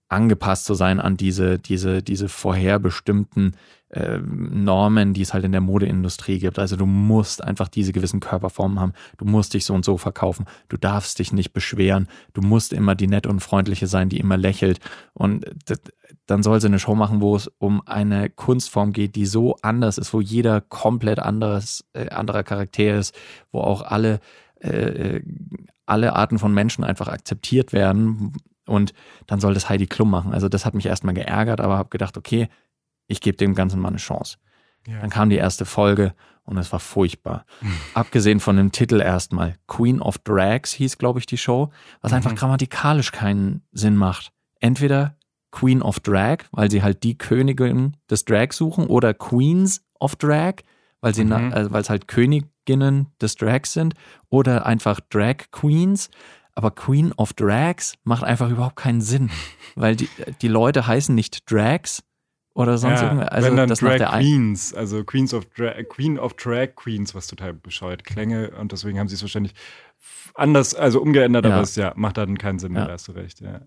angepasst zu sein an diese, diese, diese vorherbestimmten äh, Normen, die es halt in der Modeindustrie gibt. Also du musst einfach diese gewissen Körperformen haben. Du musst dich so und so verkaufen. Du darfst dich nicht beschweren. Du musst immer die nett und freundliche sein, die immer lächelt. Und das, dann soll sie eine Show machen, wo es um eine Kunstform geht, die so anders ist, wo jeder komplett anderes, äh, anderer Charakter ist, wo auch alle äh, alle Arten von Menschen einfach akzeptiert werden. Und dann soll das Heidi Klum machen. Also das hat mich erstmal geärgert, aber habe gedacht, okay, ich gebe dem Ganzen mal eine Chance. Ja. Dann kam die erste Folge und es war furchtbar. Abgesehen von dem Titel erstmal. Queen of Drags hieß, glaube ich, die Show, was einfach Mhm. grammatikalisch keinen Sinn macht. Entweder Queen of Drag, weil sie halt die Königin des Drag suchen, oder Queens of Drag, weil sie Mhm. äh, weil es halt Königinnen des Drags sind, oder einfach Drag Queens. Aber Queen of Drags macht einfach überhaupt keinen Sinn, weil die, die Leute heißen nicht Drags oder sonst ja, irgendwas. Also wenn dann das Drag Queens, also Queens of Dra Queen of Drag Queens, was total bescheuert Klänge und deswegen haben sie es wahrscheinlich anders, also umgeändert, Ja. aber es ja, macht dann keinen Sinn mehr, Ja. da hast du recht, ja.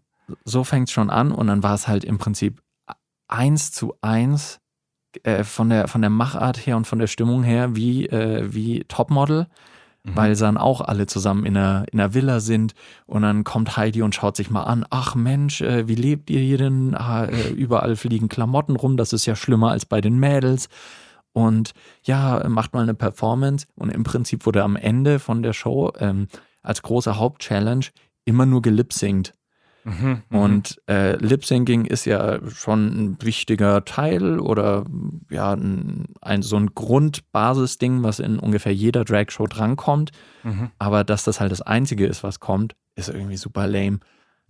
so fängt es schon an und dann war es halt im Prinzip eins zu eins äh, von, der, von der Machart her und von der Stimmung her wie, äh, wie Topmodel, Mhm. weil sie dann auch alle zusammen in einer, in einer Villa sind und dann kommt Heidi und schaut sich mal an, ach Mensch, äh, wie lebt ihr hier denn? Ah, äh, überall fliegen Klamotten rum, das ist ja schlimmer als bei den Mädels. Und ja, macht mal eine Performance und im Prinzip wurde am Ende von der Show ähm, als große Hauptchallenge immer nur gelipsingt. Mhm, mhm. Und äh, Lip-Syncing ist ja schon ein wichtiger Teil oder ja, ein, ein, so ein Grundbasisding, was in ungefähr jeder Drag-Show drankommt. Mhm. Aber dass das halt das Einzige ist, was kommt, ist irgendwie super lame.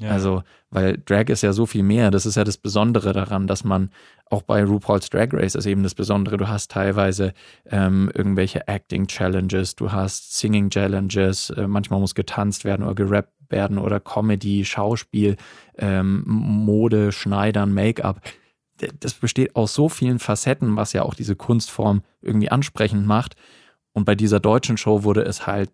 Ja. Also, weil Drag ist ja so viel mehr. Das ist ja das Besondere daran, dass man auch bei RuPaul's Drag Race ist eben das Besondere. Du hast teilweise ähm, irgendwelche Acting Challenges, du hast Singing Challenges, äh, manchmal muss getanzt werden oder gerappt werden oder Comedy, Schauspiel, ähm, Mode, Schneidern, Make-up. Das besteht aus so vielen Facetten, was ja auch diese Kunstform irgendwie ansprechend macht. Und bei dieser deutschen Show wurde es halt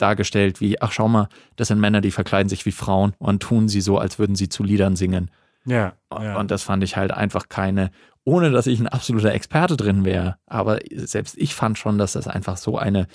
dargestellt wie, ach schau mal, das sind Männer, die verkleiden sich wie Frauen und tun sie so, als würden sie zu Liedern singen. Ja, ja. Und das fand ich halt einfach keine, ohne dass ich ein absoluter Experte drin wäre. Aber selbst ich fand schon, dass das einfach so eine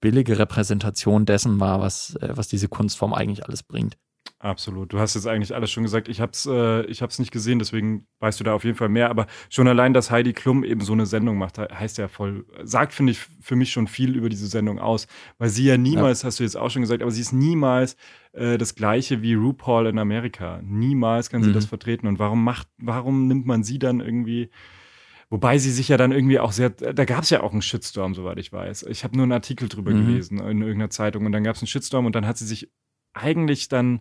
billige Repräsentation dessen war, was, äh, was diese Kunstform eigentlich alles bringt. Absolut. Du hast jetzt eigentlich alles schon gesagt. Ich habe es äh, ich hab's nicht gesehen, deswegen weißt du da auf jeden Fall mehr. Aber schon allein, dass Heidi Klum eben so eine Sendung macht, heißt ja voll, sagt, finde ich, für mich schon viel über diese Sendung aus. Weil sie ja niemals, ja. hast du jetzt auch schon gesagt, aber sie ist niemals äh, das Gleiche wie RuPaul in Amerika. Niemals kann sie mhm. das vertreten. Und warum macht, warum nimmt man sie dann irgendwie Wobei sie sich ja dann irgendwie auch sehr, da gab es ja auch einen Shitstorm, soweit ich weiß. Ich habe nur einen Artikel drüber mhm. gelesen in irgendeiner Zeitung und dann gab es einen Shitstorm und dann hat sie sich eigentlich dann,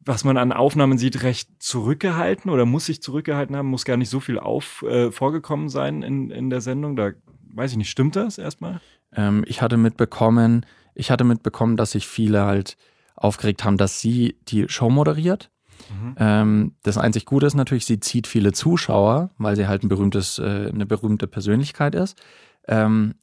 was man an Aufnahmen sieht, recht zurückgehalten oder muss sich zurückgehalten haben, muss gar nicht so viel auf, äh, vorgekommen sein in, in der Sendung. Da weiß ich nicht, stimmt das erstmal? Ähm, ich hatte mitbekommen, ich hatte mitbekommen, dass sich viele halt aufgeregt haben, dass sie die Show moderiert. Mhm. Ähm, das einzig Gute ist natürlich, sie zieht viele Zuschauer, weil sie halt ein berühmtes, äh, eine berühmte Persönlichkeit ist. Ähm,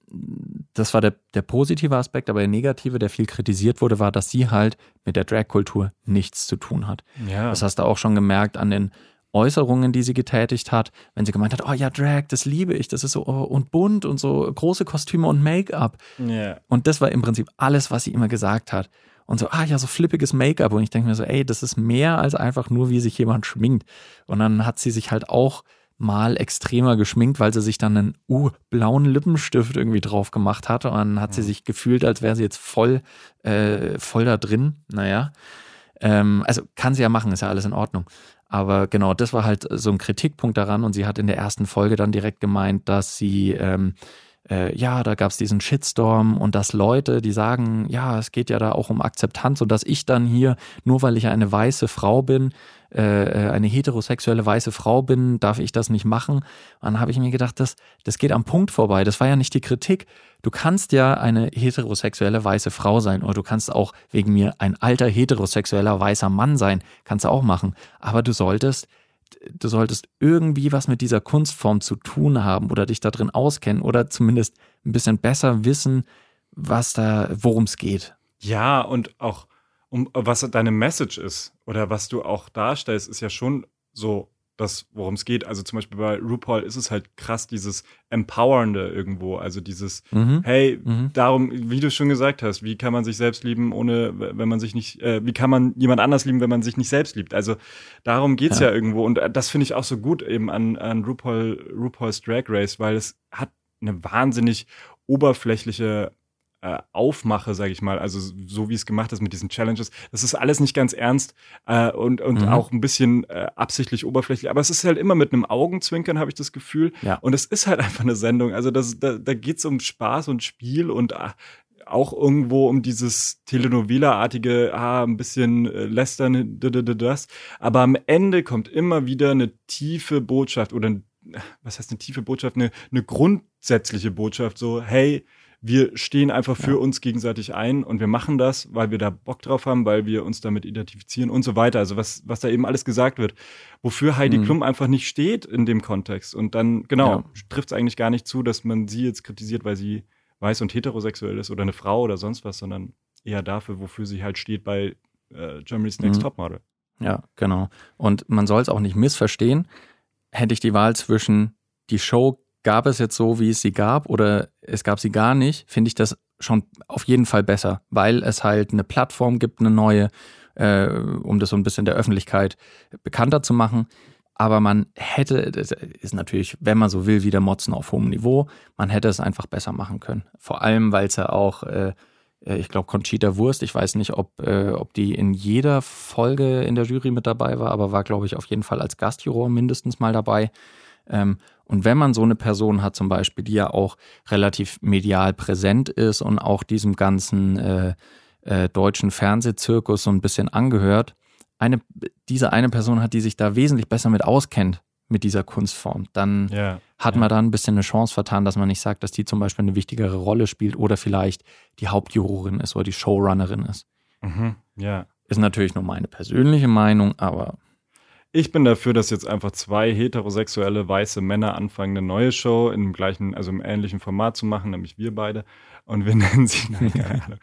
das war der, der positive Aspekt, aber der negative, der viel kritisiert wurde, war, dass sie halt mit der Drag-Kultur nichts zu tun hat. Ja. Das hast du auch schon gemerkt an den Äußerungen, die sie getätigt hat, wenn sie gemeint hat, oh ja, Drag, das liebe ich, das ist so oh, und bunt und so große Kostüme und Make-up. Yeah. Und das war im Prinzip alles, was sie immer gesagt hat. Und so, ah ja, so flippiges Make-up. Und ich denke mir so, ey, das ist mehr als einfach nur, wie sich jemand schminkt. Und dann hat sie sich halt auch mal extremer geschminkt, weil sie sich dann einen uh, blauen Lippenstift irgendwie drauf gemacht hatte. Und dann hat sie sich gefühlt, als wäre sie jetzt voll, äh, voll da drin. Naja. Ähm, also kann sie ja machen, ist ja alles in Ordnung. Aber genau, das war halt so ein Kritikpunkt daran. Und sie hat in der ersten Folge dann direkt gemeint, dass sie ähm, äh, ja, da gab es diesen Shitstorm und dass Leute, die sagen, ja, es geht ja da auch um Akzeptanz und dass ich dann hier, nur weil ich eine weiße Frau bin, äh, äh, eine heterosexuelle weiße Frau bin, darf ich das nicht machen. Und dann habe ich mir gedacht, das, das geht am Punkt vorbei. Das war ja nicht die Kritik. Du kannst ja eine heterosexuelle weiße Frau sein oder du kannst auch wegen mir ein alter heterosexueller weißer Mann sein. Kannst du auch machen. Aber du solltest du solltest irgendwie was mit dieser Kunstform zu tun haben oder dich da drin auskennen oder zumindest ein bisschen besser wissen, was da, worum es geht. Ja, und auch um was deine Message ist oder was du auch darstellst, ist ja schon so das, worum es geht. Also zum Beispiel bei RuPaul ist es halt krass, dieses Empowernde irgendwo. Also dieses, mhm. hey, mhm. darum, wie du schon gesagt hast, wie kann man sich selbst lieben, ohne, wenn man sich nicht, äh, wie kann man jemand anders lieben, wenn man sich nicht selbst liebt? Also darum geht's ja, ja irgendwo. Und äh, das finde ich auch so gut eben an, an RuPaul, RuPaul's Drag Race, weil es hat eine wahnsinnig oberflächliche äh, aufmache, sage ich mal, also so wie es gemacht ist mit diesen Challenges, das ist alles nicht ganz ernst äh, und, und mhm. auch ein bisschen äh, absichtlich oberflächlich, aber es ist halt immer mit einem Augenzwinkern, habe ich das Gefühl. Ja. Und es ist halt einfach eine Sendung. Also das, da, da geht es um Spaß und Spiel und äh, auch irgendwo um dieses Telenovela-artige, ah, ein bisschen äh, lästern, das. Aber am Ende kommt immer wieder eine tiefe Botschaft oder was heißt eine tiefe Botschaft, eine, eine grundsätzliche Botschaft, so, hey, wir stehen einfach für ja. uns gegenseitig ein und wir machen das, weil wir da Bock drauf haben, weil wir uns damit identifizieren und so weiter. Also was, was da eben alles gesagt wird, wofür Heidi mhm. Klum einfach nicht steht in dem Kontext. Und dann, genau, ja. trifft es eigentlich gar nicht zu, dass man sie jetzt kritisiert, weil sie weiß und heterosexuell ist oder eine Frau oder sonst was, sondern eher dafür, wofür sie halt steht bei äh, Germany's Next mhm. Topmodel. Ja, genau. Und man soll es auch nicht missverstehen. Hätte ich die Wahl zwischen die Show gab es jetzt so, wie es sie gab, oder es gab sie gar nicht, finde ich das schon auf jeden Fall besser, weil es halt eine Plattform gibt, eine neue, äh, um das so ein bisschen der Öffentlichkeit bekannter zu machen. Aber man hätte, das ist natürlich, wenn man so will, wieder Motzen auf hohem Niveau, man hätte es einfach besser machen können. Vor allem, weil es ja auch, äh, ich glaube, Conchita Wurst, ich weiß nicht, ob, äh, ob die in jeder Folge in der Jury mit dabei war, aber war, glaube ich, auf jeden Fall als Gastjuror mindestens mal dabei. Ähm, und wenn man so eine Person hat, zum Beispiel, die ja auch relativ medial präsent ist und auch diesem ganzen äh, äh, deutschen Fernsehzirkus so ein bisschen angehört, eine, diese eine Person hat, die sich da wesentlich besser mit auskennt, mit dieser Kunstform, dann Ja. hat ja. man da ein bisschen eine Chance vertan, dass man nicht sagt, dass die zum Beispiel eine wichtigere Rolle spielt oder vielleicht die Hauptjurorin ist oder die Showrunnerin ist. Mhm. Ja. Ist natürlich nur meine persönliche Meinung, aber Ich bin dafür, dass jetzt einfach zwei heterosexuelle weiße Männer anfangen, eine neue Show im gleichen, also im ähnlichen Format zu machen, nämlich wir beide. Und wir nennen sie, nein, keine Ahnung.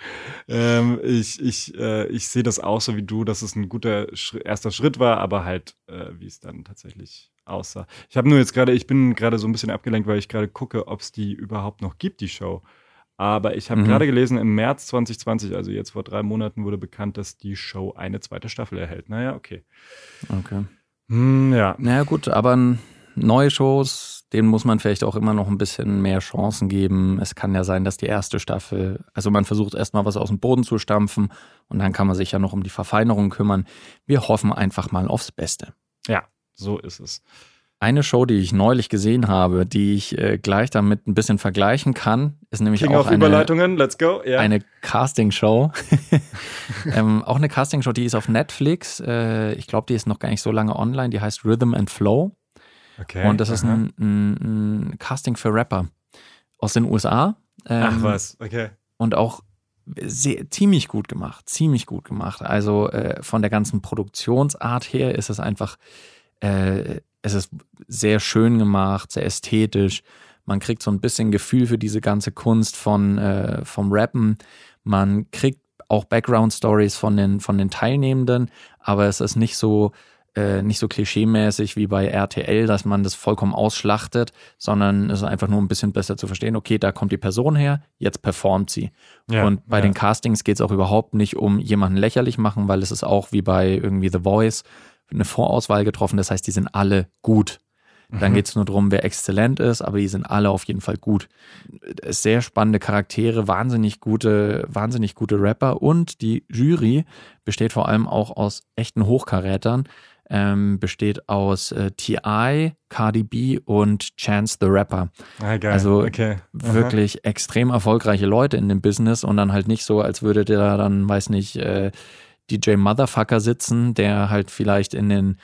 ähm, ich ich, äh, ich sehe das auch so wie du, dass es ein guter Schritt, erster Schritt war, aber halt, äh, wie es dann tatsächlich aussah. Ich habe nur jetzt gerade, ich bin gerade so ein bisschen abgelenkt, weil ich gerade gucke, ob es die überhaupt noch gibt, die Show. Aber ich habe Mhm. gerade gelesen, im März 2020, also jetzt vor drei Monaten, wurde bekannt, dass die Show eine zweite Staffel erhält. Naja, okay. okay. Hm, ja. Naja, gut, aber neue Shows, denen muss man vielleicht auch immer noch ein bisschen mehr Chancen geben. Es kann ja sein, dass die erste Staffel, also man versucht erstmal was aus dem Boden zu stampfen und dann kann man sich ja noch um die Verfeinerung kümmern. Wir hoffen einfach mal aufs Beste. Ja, so ist es. Eine Show, die ich neulich gesehen habe, die ich äh, gleich damit ein bisschen vergleichen kann, ist nämlich King auch eine, Überleitungen, let's go. Ja. eine Castingshow. ähm, auch eine Castingshow, die ist auf Netflix. Äh, ich glaube, die ist noch gar nicht so lange online. Die heißt Rhythm and Flow. okay. Und das ist aha. ein, ein, ein Casting für Rapper aus den USA. Ähm, Ach was, okay. Und auch sehr, ziemlich gut gemacht, ziemlich gut gemacht. Also äh, von der ganzen Produktionsart her ist es einfach, äh, es ist sehr schön gemacht, sehr ästhetisch. Man kriegt so ein bisschen Gefühl für diese ganze Kunst von, äh, vom Rappen. Man kriegt auch Background-Stories von den, von den Teilnehmenden, aber es ist nicht so, äh, nicht so klischeemäßig wie bei RTL, dass man das vollkommen ausschlachtet, sondern es ist einfach nur ein bisschen besser zu verstehen, okay, da kommt die Person her, jetzt performt sie. Ja, und bei ja. den Castings geht es auch überhaupt nicht um jemanden lächerlich machen, weil es ist auch wie bei irgendwie The Voice eine Vorauswahl getroffen. Das heißt, die sind alle gut. Dann Mhm. geht es nur darum, wer exzellent ist, aber die sind alle auf jeden Fall gut. Sehr spannende Charaktere, wahnsinnig gute, wahnsinnig gute Rapper und die Jury besteht vor allem auch aus echten Hochkarätern. Ähm, besteht aus äh, T.I., Cardi B und Chance the Rapper Ah, geil. Also okay. Aha. wirklich extrem erfolgreiche Leute in dem Business und dann halt nicht so, als würde der dann, weiß nicht, äh, DJ Motherfucker sitzen, der halt vielleicht in den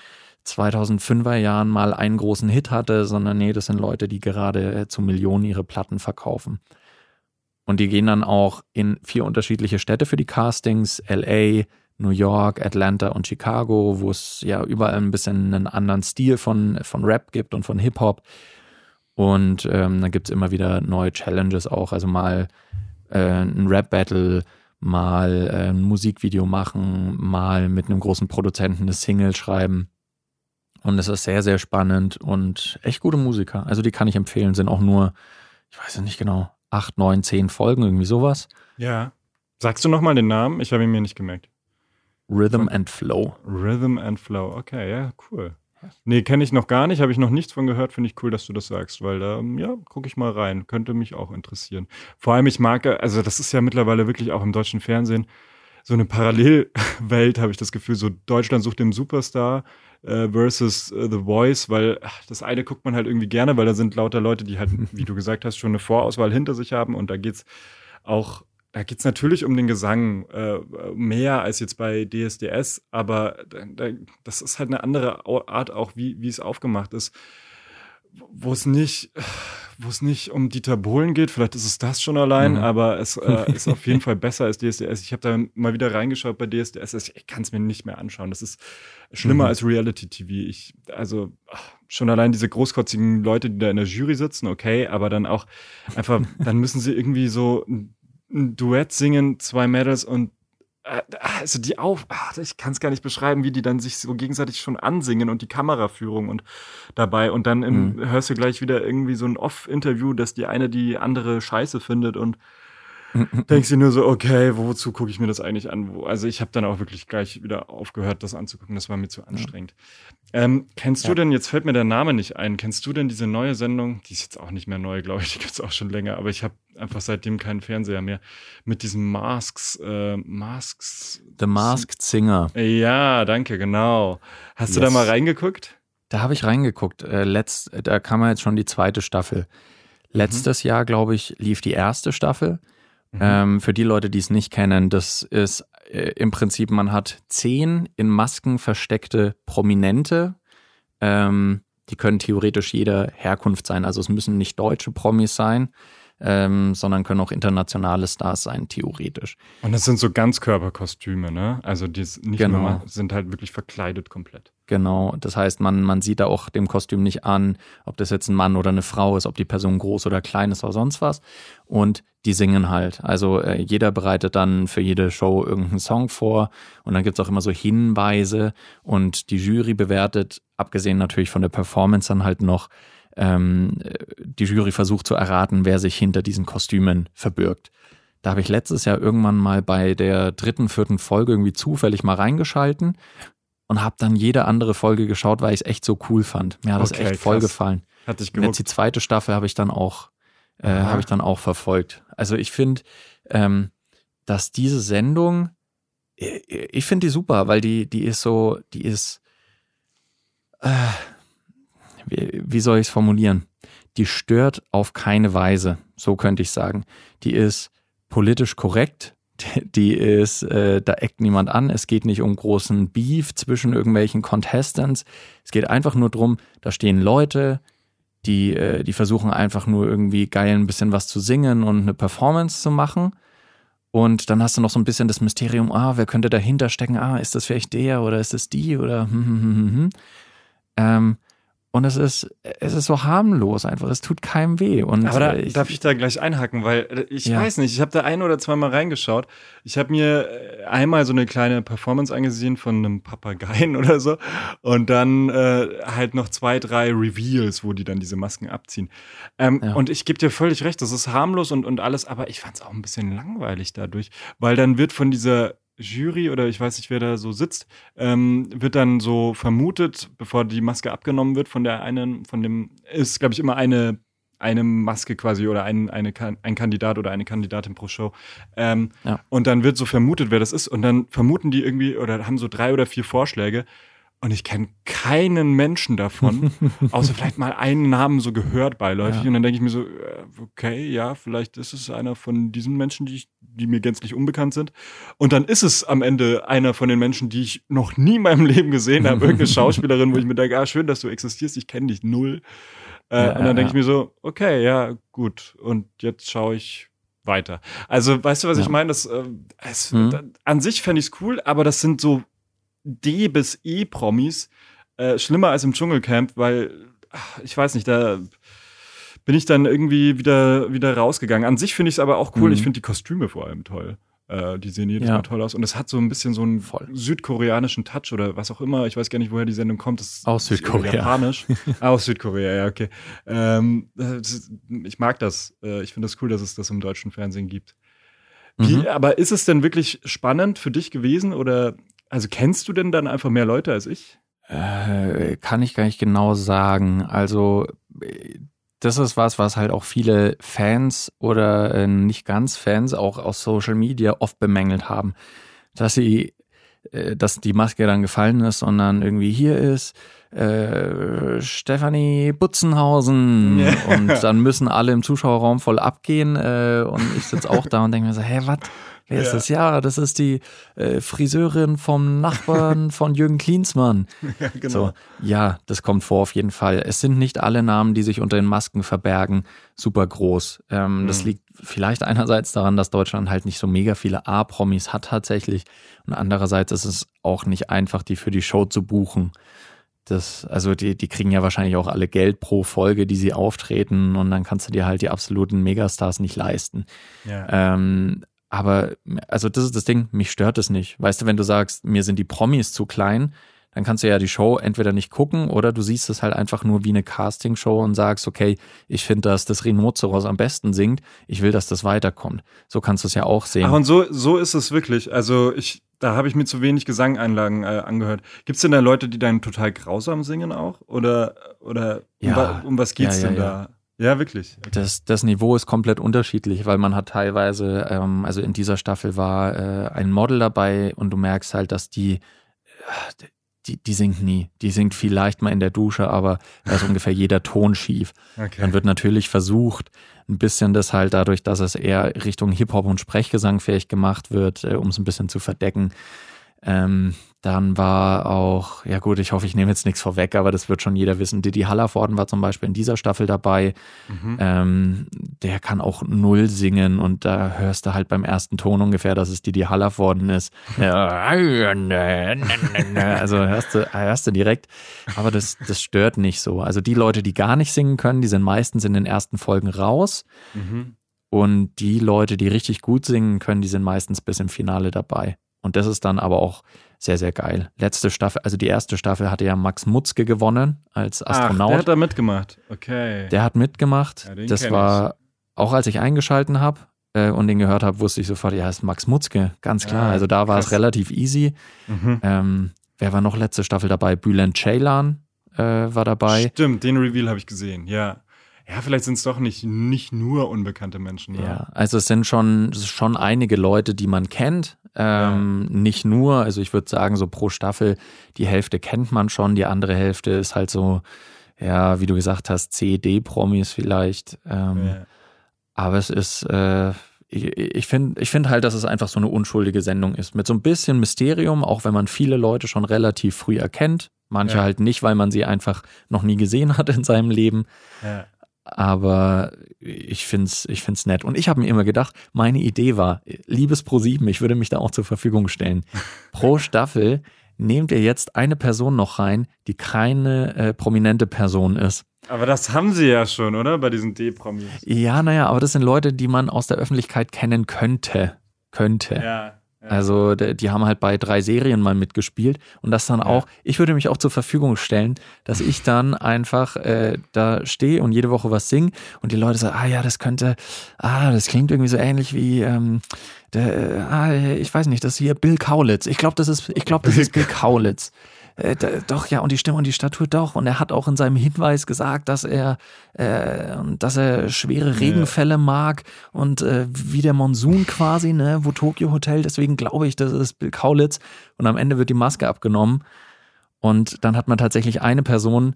2005er Jahren mal einen großen Hit hatte, sondern nee, das sind Leute, die gerade äh, zu Millionen ihre Platten verkaufen. Und die gehen dann auch in vier unterschiedliche Städte für die Castings, LA, New York, Atlanta und Chicago, wo es ja überall ein bisschen einen anderen Stil von, von Rap gibt und von Hip-Hop. Und ähm, dann gibt es immer wieder neue Challenges auch. Also mal äh, ein Rap-Battle, mal äh, ein Musikvideo machen, mal mit einem großen Produzenten eine Single schreiben. Und es ist sehr, sehr spannend und echt gute Musiker. Also die kann ich empfehlen, sind auch nur, ich weiß es nicht genau, acht, neun, zehn Folgen, irgendwie sowas. Ja. Sagst du nochmal den Namen? Ich habe ihn mir nicht gemerkt. Rhythm and Flow. Rhythm and Flow. Okay, ja, cool. Nee, kenne ich noch gar nicht, habe ich noch nichts von gehört. Finde ich cool, dass du das sagst, weil da, ja, gucke ich mal rein. Könnte mich auch interessieren. Vor allem, ich mag, also das ist ja mittlerweile wirklich auch im deutschen Fernsehen so eine Parallelwelt, habe ich das Gefühl. So Deutschland sucht den Superstar äh, versus äh, The Voice, weil ach, das eine guckt man halt irgendwie gerne, weil da sind lauter Leute, die halt, wie du gesagt hast, schon eine Vorauswahl hinter sich haben und da geht's auch da geht es natürlich um den Gesang äh, mehr als jetzt bei DSDS, aber da, da, das ist halt eine andere Art auch, wie, wie es aufgemacht ist, wo es nicht, wo es nicht um Dieter Bohlen geht, vielleicht ist es das schon allein, Mhm. aber es äh, ist auf jeden Fall besser als DSDS. Ich habe da mal wieder reingeschaut bei DSDS, ich kann es mir nicht mehr anschauen. Das ist schlimmer Mhm. als Reality-TV. Ich, also ach, schon allein diese großkotzigen Leute, die da in der Jury sitzen, okay, aber dann auch einfach, dann müssen sie irgendwie so ein ein Duett singen, zwei Mädels und äh, also die auf, ach, ich kann es gar nicht beschreiben, wie die dann sich so gegenseitig schon ansingen und die Kameraführung und dabei und dann im, hörst du gleich wieder irgendwie so ein Off-Interview, dass die eine die andere scheiße findet und denkst dir nur so, okay, wozu gucke ich mir das eigentlich an? Also ich habe dann auch wirklich gleich wieder aufgehört, das anzugucken. Das war mir zu anstrengend. Ähm, kennst du Ja. denn, jetzt fällt mir der Name nicht ein, kennst du denn diese neue Sendung? Die ist jetzt auch nicht mehr neu, glaube ich, die gibt's auch schon länger, aber ich habe einfach seitdem keinen Fernseher mehr. Mit diesen Masks, äh, Masks. The Masked Singer. Ja, danke, genau. Hast du da Yes. mal reingeguckt? Da habe ich reingeguckt. Äh, letzt, da kam ja jetzt schon die zweite Staffel. Letztes Jahr, glaube ich, lief die erste Staffel. Mhm. Ähm, für die Leute, die es nicht kennen, das ist äh, im Prinzip, man hat zehn in Masken versteckte Prominente. Ähm, die können theoretisch jeder Herkunft sein. Also es müssen nicht deutsche Promis sein, ähm, sondern können auch internationale Stars sein, theoretisch. Und das sind so Ganzkörperkostüme, ne? Also die nicht Genau. nur, sind halt wirklich verkleidet komplett. Genau, das heißt, man, man sieht da auch dem Kostüm nicht an, ob das jetzt ein Mann oder eine Frau ist, ob die Person groß oder klein ist oder sonst was. Und die singen halt. Also äh, jeder bereitet dann für jede Show irgendeinen Song vor und dann gibt's auch immer so Hinweise und die Jury bewertet, abgesehen natürlich von der Performance dann halt noch, ähm, äh, die Jury versucht zu erraten, wer sich hinter diesen Kostümen verbirgt. Da habe ich letztes Jahr irgendwann mal bei der dritten, vierten Folge irgendwie zufällig mal reingeschalten und habe dann jede andere Folge geschaut, weil ich es echt so cool fand. Mir hat das Okay, echt voll krass. gefallen. Hat dich jetzt die zweite Staffel habe ich dann auch äh, habe ich dann auch verfolgt. Also ich finde, ähm, dass diese Sendung, äh, ich finde die super, weil die die ist so, die ist, äh, wie, wie soll ich es formulieren? Die stört auf keine Weise, so könnte ich sagen. Die ist politisch korrekt. Die ist, äh, da eckt niemand an. Es geht nicht um großen Beef zwischen irgendwelchen Contestants. Es geht einfach nur drum, da stehen Leute, die, äh, die versuchen einfach nur irgendwie geil ein bisschen was zu singen und eine Performance zu machen. Und dann hast du noch so ein bisschen das Mysterium, ah, wer könnte dahinter stecken? Ah, ist das vielleicht der oder ist das die oder hm, hm, hm, hm, hm. Ähm, und es ist, es ist so harmlos einfach, es tut keinem weh. Und Aber da, äh, ich, darf ich da gleich einhaken, weil äh, ich Ja. weiß nicht, ich habe da ein oder zweimal reingeschaut. Ich habe mir äh, einmal so eine kleine Performance angesehen von einem Papageien oder so und dann äh, halt noch zwei, drei Reveals, wo die dann diese Masken abziehen. Ähm, Ja. Und ich gebe dir völlig recht, das ist harmlos und, und alles, aber ich fand es auch ein bisschen langweilig dadurch, weil dann wird von dieser Jury oder ich weiß nicht, wer da so sitzt, ähm, wird dann so vermutet, bevor die Maske abgenommen wird von der einen, von dem, ist, glaube ich, immer eine, eine Maske quasi oder ein, eine, ein Kandidat oder eine Kandidatin pro Show. Ähm, Ja. Und dann wird so vermutet, wer das ist. Und dann vermuten die irgendwie oder haben so drei oder vier Vorschläge. Und ich kenne keinen Menschen davon, außer vielleicht mal einen Namen so gehört beiläufig. Ja. Und dann denke ich mir so, äh, okay, ja, vielleicht ist es einer von diesen Menschen, die, ich, die mir gänzlich unbekannt sind. Und dann ist es am Ende einer von den Menschen, die ich noch nie in meinem Leben gesehen habe. Irgendeine Schauspielerin, wo ich mir denke, ah, schön, dass du existierst, ich kenne dich null. Äh, Ja, und dann denke ja. ich mir so, okay, ja, gut. Und jetzt schaue ich weiter. Also, weißt du, was Ja. ich meine? Das, äh, es, Mhm. da, an sich fände ich es cool, aber das sind so D bis E-Promis. Äh, schlimmer als im Dschungelcamp, weil ach, ich weiß nicht, da bin ich dann irgendwie wieder, wieder rausgegangen. An sich finde ich es aber auch cool. Mhm. Ich finde die Kostüme vor allem toll. Äh, die sehen jedes Ja. Mal toll aus. Und es hat so ein bisschen so einen Voll. südkoreanischen Touch oder was auch immer. Ich weiß gar nicht, woher die Sendung kommt. Das Aus Südkorea. Japanisch. ah, aus Südkorea, ja, okay. Ähm, ist, ich mag das. Äh, ich finde das cool, dass es das im deutschen Fernsehen gibt. Wie, Mhm. Aber ist es denn wirklich spannend für dich gewesen? Oder also kennst du denn dann einfach mehr Leute als ich? Äh, kann ich gar nicht genau sagen. Also äh, das ist was, was halt auch viele Fans oder äh, nicht ganz Fans auch aus Social Media oft bemängelt haben, dass sie, äh, dass die Maske dann gefallen ist und dann irgendwie hier ist äh, Stefanie Butzenhausen Ja. und dann müssen alle im Zuschauerraum voll abgehen äh, und ich sitze auch da und denke mir so, hä, was? Wer ist Ja. das? Ja, das ist die äh, Friseurin vom Nachbarn von Jürgen Klinsmann. Ja, genau. So, ja, das kommt vor auf jeden Fall. Es sind nicht alle Namen, die sich unter den Masken verbergen, super groß. Ähm, Das Mhm. liegt vielleicht einerseits daran, dass Deutschland halt nicht so mega viele A-Promis hat tatsächlich. Und andererseits ist es auch nicht einfach, die für die Show zu buchen. Das, also die, die kriegen ja wahrscheinlich auch alle Geld pro Folge, die sie auftreten und dann kannst du dir halt die absoluten Megastars nicht leisten. Ja. Ähm, aber, also das ist das Ding, mich stört es nicht. Weißt du, wenn du sagst, mir sind die Promis zu klein, dann kannst du ja die Show entweder nicht gucken oder du siehst es halt einfach nur wie eine Castingshow und sagst, okay, ich finde, dass das Rhinoceros am besten singt, ich will, dass das weiterkommt. So kannst du es ja auch sehen. Ach, und so, so ist es wirklich. Also ich, da habe ich mir zu wenig Gesangeinlagen äh, angehört. Gibt es denn da Leute, die dann total grausam singen auch? Oder, oder um, Ja. wa um was geht's Ja, ja, denn da? Ja, wirklich. Okay. Das, das Niveau ist komplett unterschiedlich, weil man hat teilweise, ähm, also in dieser Staffel war äh, ein Model dabei und du merkst halt, dass die, äh, die, die singt nie. Die singt vielleicht mal in der Dusche, aber da ist ungefähr jeder Ton schief. Okay. Dann wird natürlich versucht, ein bisschen das halt dadurch, dass es eher Richtung Hip-Hop und Sprechgesang fähig gemacht wird, äh, um es ein bisschen zu verdecken. Ähm, dann war auch, ja gut, ich hoffe, ich nehme jetzt nichts vorweg, aber das wird schon jeder wissen. Didi Hallervorden war zum Beispiel in dieser Staffel dabei. Mhm. Ähm, der kann auch null singen und da hörst du halt beim ersten Ton ungefähr, dass es Didi Hallervorden ist. also hörst du, hörst du direkt. Aber das, das stört nicht so. Also die Leute, die gar nicht singen können, die sind meistens in den ersten Folgen raus. Mhm. Und die Leute, die richtig gut singen können, die sind meistens bis im Finale dabei. Und das ist dann aber auch sehr, sehr geil. Letzte Staffel, also die erste Staffel hatte ja Max Mutzke gewonnen als Astronaut. Ach, der hat da mitgemacht. Okay. Der hat mitgemacht. Ja, das war auch als ich eingeschalten habe äh, und den gehört habe, wusste ich sofort, ja, ist Max Mutzke, ganz klar. Ah, also da war es krass. relativ easy. Mhm. Ähm, wer war noch letzte Staffel dabei? Bülent Ceylan äh, war dabei. Stimmt, den Reveal habe ich gesehen, ja. Ja, vielleicht sind es doch nicht, nicht nur unbekannte Menschen. Ne? Ja, also es sind schon, schon einige Leute, die man kennt. Ähm, Nicht nur, also ich würde sagen, so pro Staffel, die Hälfte kennt man schon, die andere Hälfte ist halt so, ja, wie du gesagt hast, C-D-Promis vielleicht. Ähm, Ja. Aber es ist, äh, ich, ich finde ich find halt, dass es einfach so eine unschuldige Sendung ist. Mit so ein bisschen Mysterium, auch wenn man viele Leute schon relativ früh erkennt. Manche Ja. halt nicht, weil man sie einfach noch nie gesehen hat in seinem Leben. Ja. Aber ich find's, ich find's nett. Und ich habe mir immer gedacht, meine Idee war, liebes Pro7, ich würde mich da auch zur Verfügung stellen. Pro Staffel nehmt ihr jetzt eine Person noch rein, die keine äh, prominente Person ist. Aber das haben sie ja schon, oder? Bei diesen D-Promis. Ja, naja, aber das sind Leute, die man aus der Öffentlichkeit kennen könnte. Könnte. Ja. Ja. Also die haben halt bei drei Serien mal mitgespielt und das dann auch, ich würde mich auch zur Verfügung stellen, dass ich dann einfach äh, da stehe und jede Woche was singe und die Leute sagen, ah ja, das könnte, ah, das klingt irgendwie so ähnlich wie, ähm, der, äh, ah, ich weiß nicht, das ist hier Bill Kaulitz. Ich glaube, das ist, ich glaube, das ist Bill Kaulitz. Äh, doch, ja, und die Stimme und die Statur doch. Und er hat auch in seinem Hinweis gesagt, dass er, äh, dass er schwere Regenfälle mag und äh, wie der Monsun quasi, ne, wo Tokyo Hotel. Deswegen glaube ich, das ist Bill Kaulitz. Und am Ende wird die Maske abgenommen. Und dann hat man tatsächlich eine Person,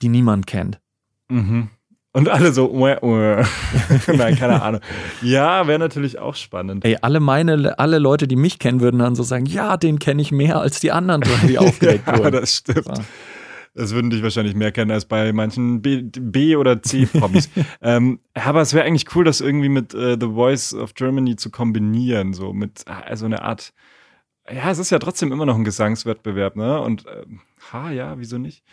die niemand kennt. Mhm. Und alle so, uäh, uäh. nein, keine Ahnung. Ja, wäre natürlich auch spannend. Ey, alle meine, alle Leute, die mich kennen, würden dann so sagen, ja, den kenne ich mehr als die anderen, die aufgedeckt ja, wurden. das stimmt. So. Das würden dich wahrscheinlich mehr kennen als bei manchen B, B oder C-Promis. ähm, aber es wäre eigentlich cool, das irgendwie mit äh, The Voice of Germany zu kombinieren, so mit also eine Art. Ja, es ist ja trotzdem immer noch ein Gesangswettbewerb, ne? Und äh, ha, ja, wieso nicht?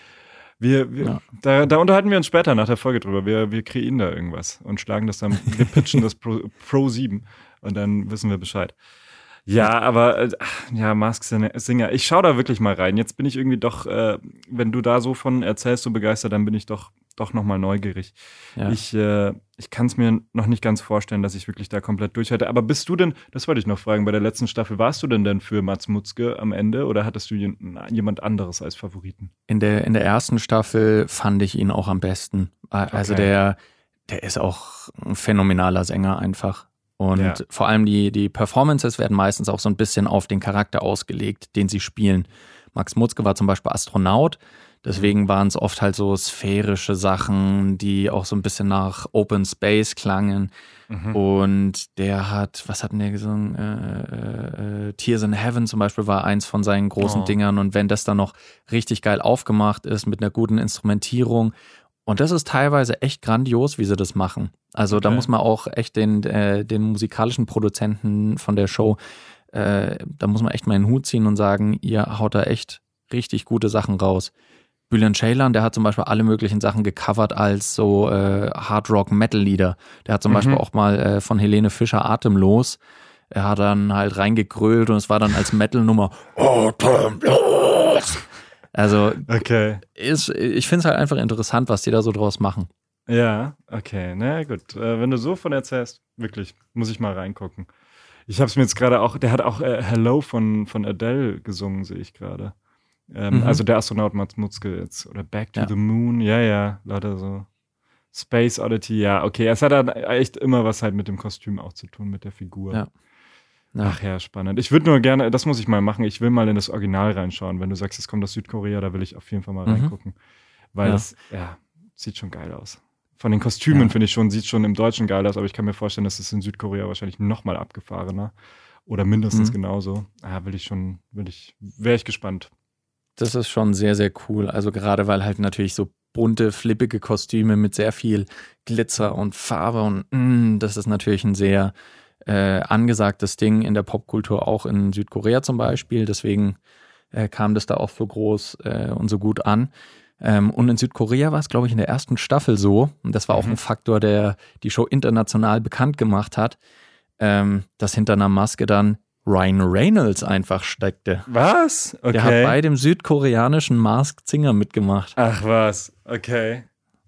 Wir, wir Ja. da, da unterhalten wir uns später nach der Folge drüber. Wir, wir kreieren da irgendwas und schlagen das dann, wir pitchen das Pro, Pro 7 und dann wissen wir Bescheid. Ja, aber äh, ja, Mask Singer. Ich schaue da wirklich mal rein. Jetzt bin ich irgendwie doch, äh, wenn du da so von erzählst, so begeistert, dann bin ich doch doch noch mal neugierig. Ja. Ich, äh, ich kann es mir noch nicht ganz vorstellen, dass ich wirklich da komplett durchhalte. Aber bist du denn, das wollte ich noch fragen, bei der letzten Staffel, warst du denn denn für Mats Mutzke am Ende oder hattest du jemand anderes als Favoriten? In der, in der ersten Staffel fand ich ihn auch am besten. Also Okay. der, der ist auch ein phänomenaler Sänger einfach. Und Ja. vor allem die, die Performances werden meistens auch so ein bisschen auf den Charakter ausgelegt, den sie spielen. Max Mutzke war zum Beispiel Astronaut, deswegen waren es oft halt so sphärische Sachen, die auch so ein bisschen nach Open Space klangen. Mhm. Und der hat, was hat denn der gesungen? Äh, äh, äh, Tears in Heaven zum Beispiel war eins von seinen großen Oh. Dingern. Und wenn das dann noch richtig geil aufgemacht ist mit einer guten Instrumentierung. Und das ist teilweise echt grandios, wie sie das machen. Also da Okay. muss man auch echt den, äh, den musikalischen Produzenten von der Show, äh, da muss man echt mal in den Hut ziehen und sagen, ihr haut da echt richtig gute Sachen raus. Bülent Ceylan, der hat zum Beispiel alle möglichen Sachen gecovert als so äh, Hard-Rock-Metal-Lieder. Der hat zum Mhm. Beispiel auch mal äh, von Helene Fischer Atemlos. Er hat dann halt reingegrölt und es war dann als Metal-Nummer Atemlos. Also Okay. ist, ich finde es halt einfach interessant, was die da so draus machen. Ja, okay, na gut. Äh, wenn du so von erzählst, wirklich, muss ich mal reingucken. Ich habe es mir jetzt gerade auch, der hat auch äh, Hello von, von Adele gesungen, sehe ich gerade. Ähm, Mhm. Also der Astronaut Mats Mutzke jetzt. Oder Back to Ja. the Moon, ja, ja, lauter so. Space Oddity, ja, okay. Es hat dann echt immer was halt mit dem Kostüm auch zu tun, mit der Figur. Ja. Ja. Ach ja, spannend. Ich würde nur gerne, das muss ich mal machen, ich will mal in das Original reinschauen. Wenn du sagst, es kommt aus Südkorea, da will ich auf jeden Fall mal Mhm. reingucken. Weil Ja. das, ja, sieht schon geil aus. Von den Kostümen Ja. finde ich schon, sieht schon im Deutschen geil aus, aber ich kann mir vorstellen, dass es in Südkorea wahrscheinlich noch mal abgefahrener oder mindestens Mhm. genauso. Ah, will ich schon, will ich, wäre ich gespannt. Das ist schon sehr, sehr cool. Also gerade weil halt natürlich so bunte, flippige Kostüme mit sehr viel Glitzer und Farbe und mm, das ist natürlich ein sehr äh, angesagtes Ding in der Popkultur, auch in Südkorea zum Beispiel. Deswegen äh, kam das da auch so groß äh, und so gut an. Ähm, und in Südkorea war es, glaube ich, in der ersten Staffel so, und das war auch Mhm. ein Faktor, der die Show international bekannt gemacht hat, ähm, dass hinter einer Maske dann Ryan Reynolds einfach steckte. Was? Okay. Der hat bei dem südkoreanischen Masked Singer mitgemacht. Ach was, okay.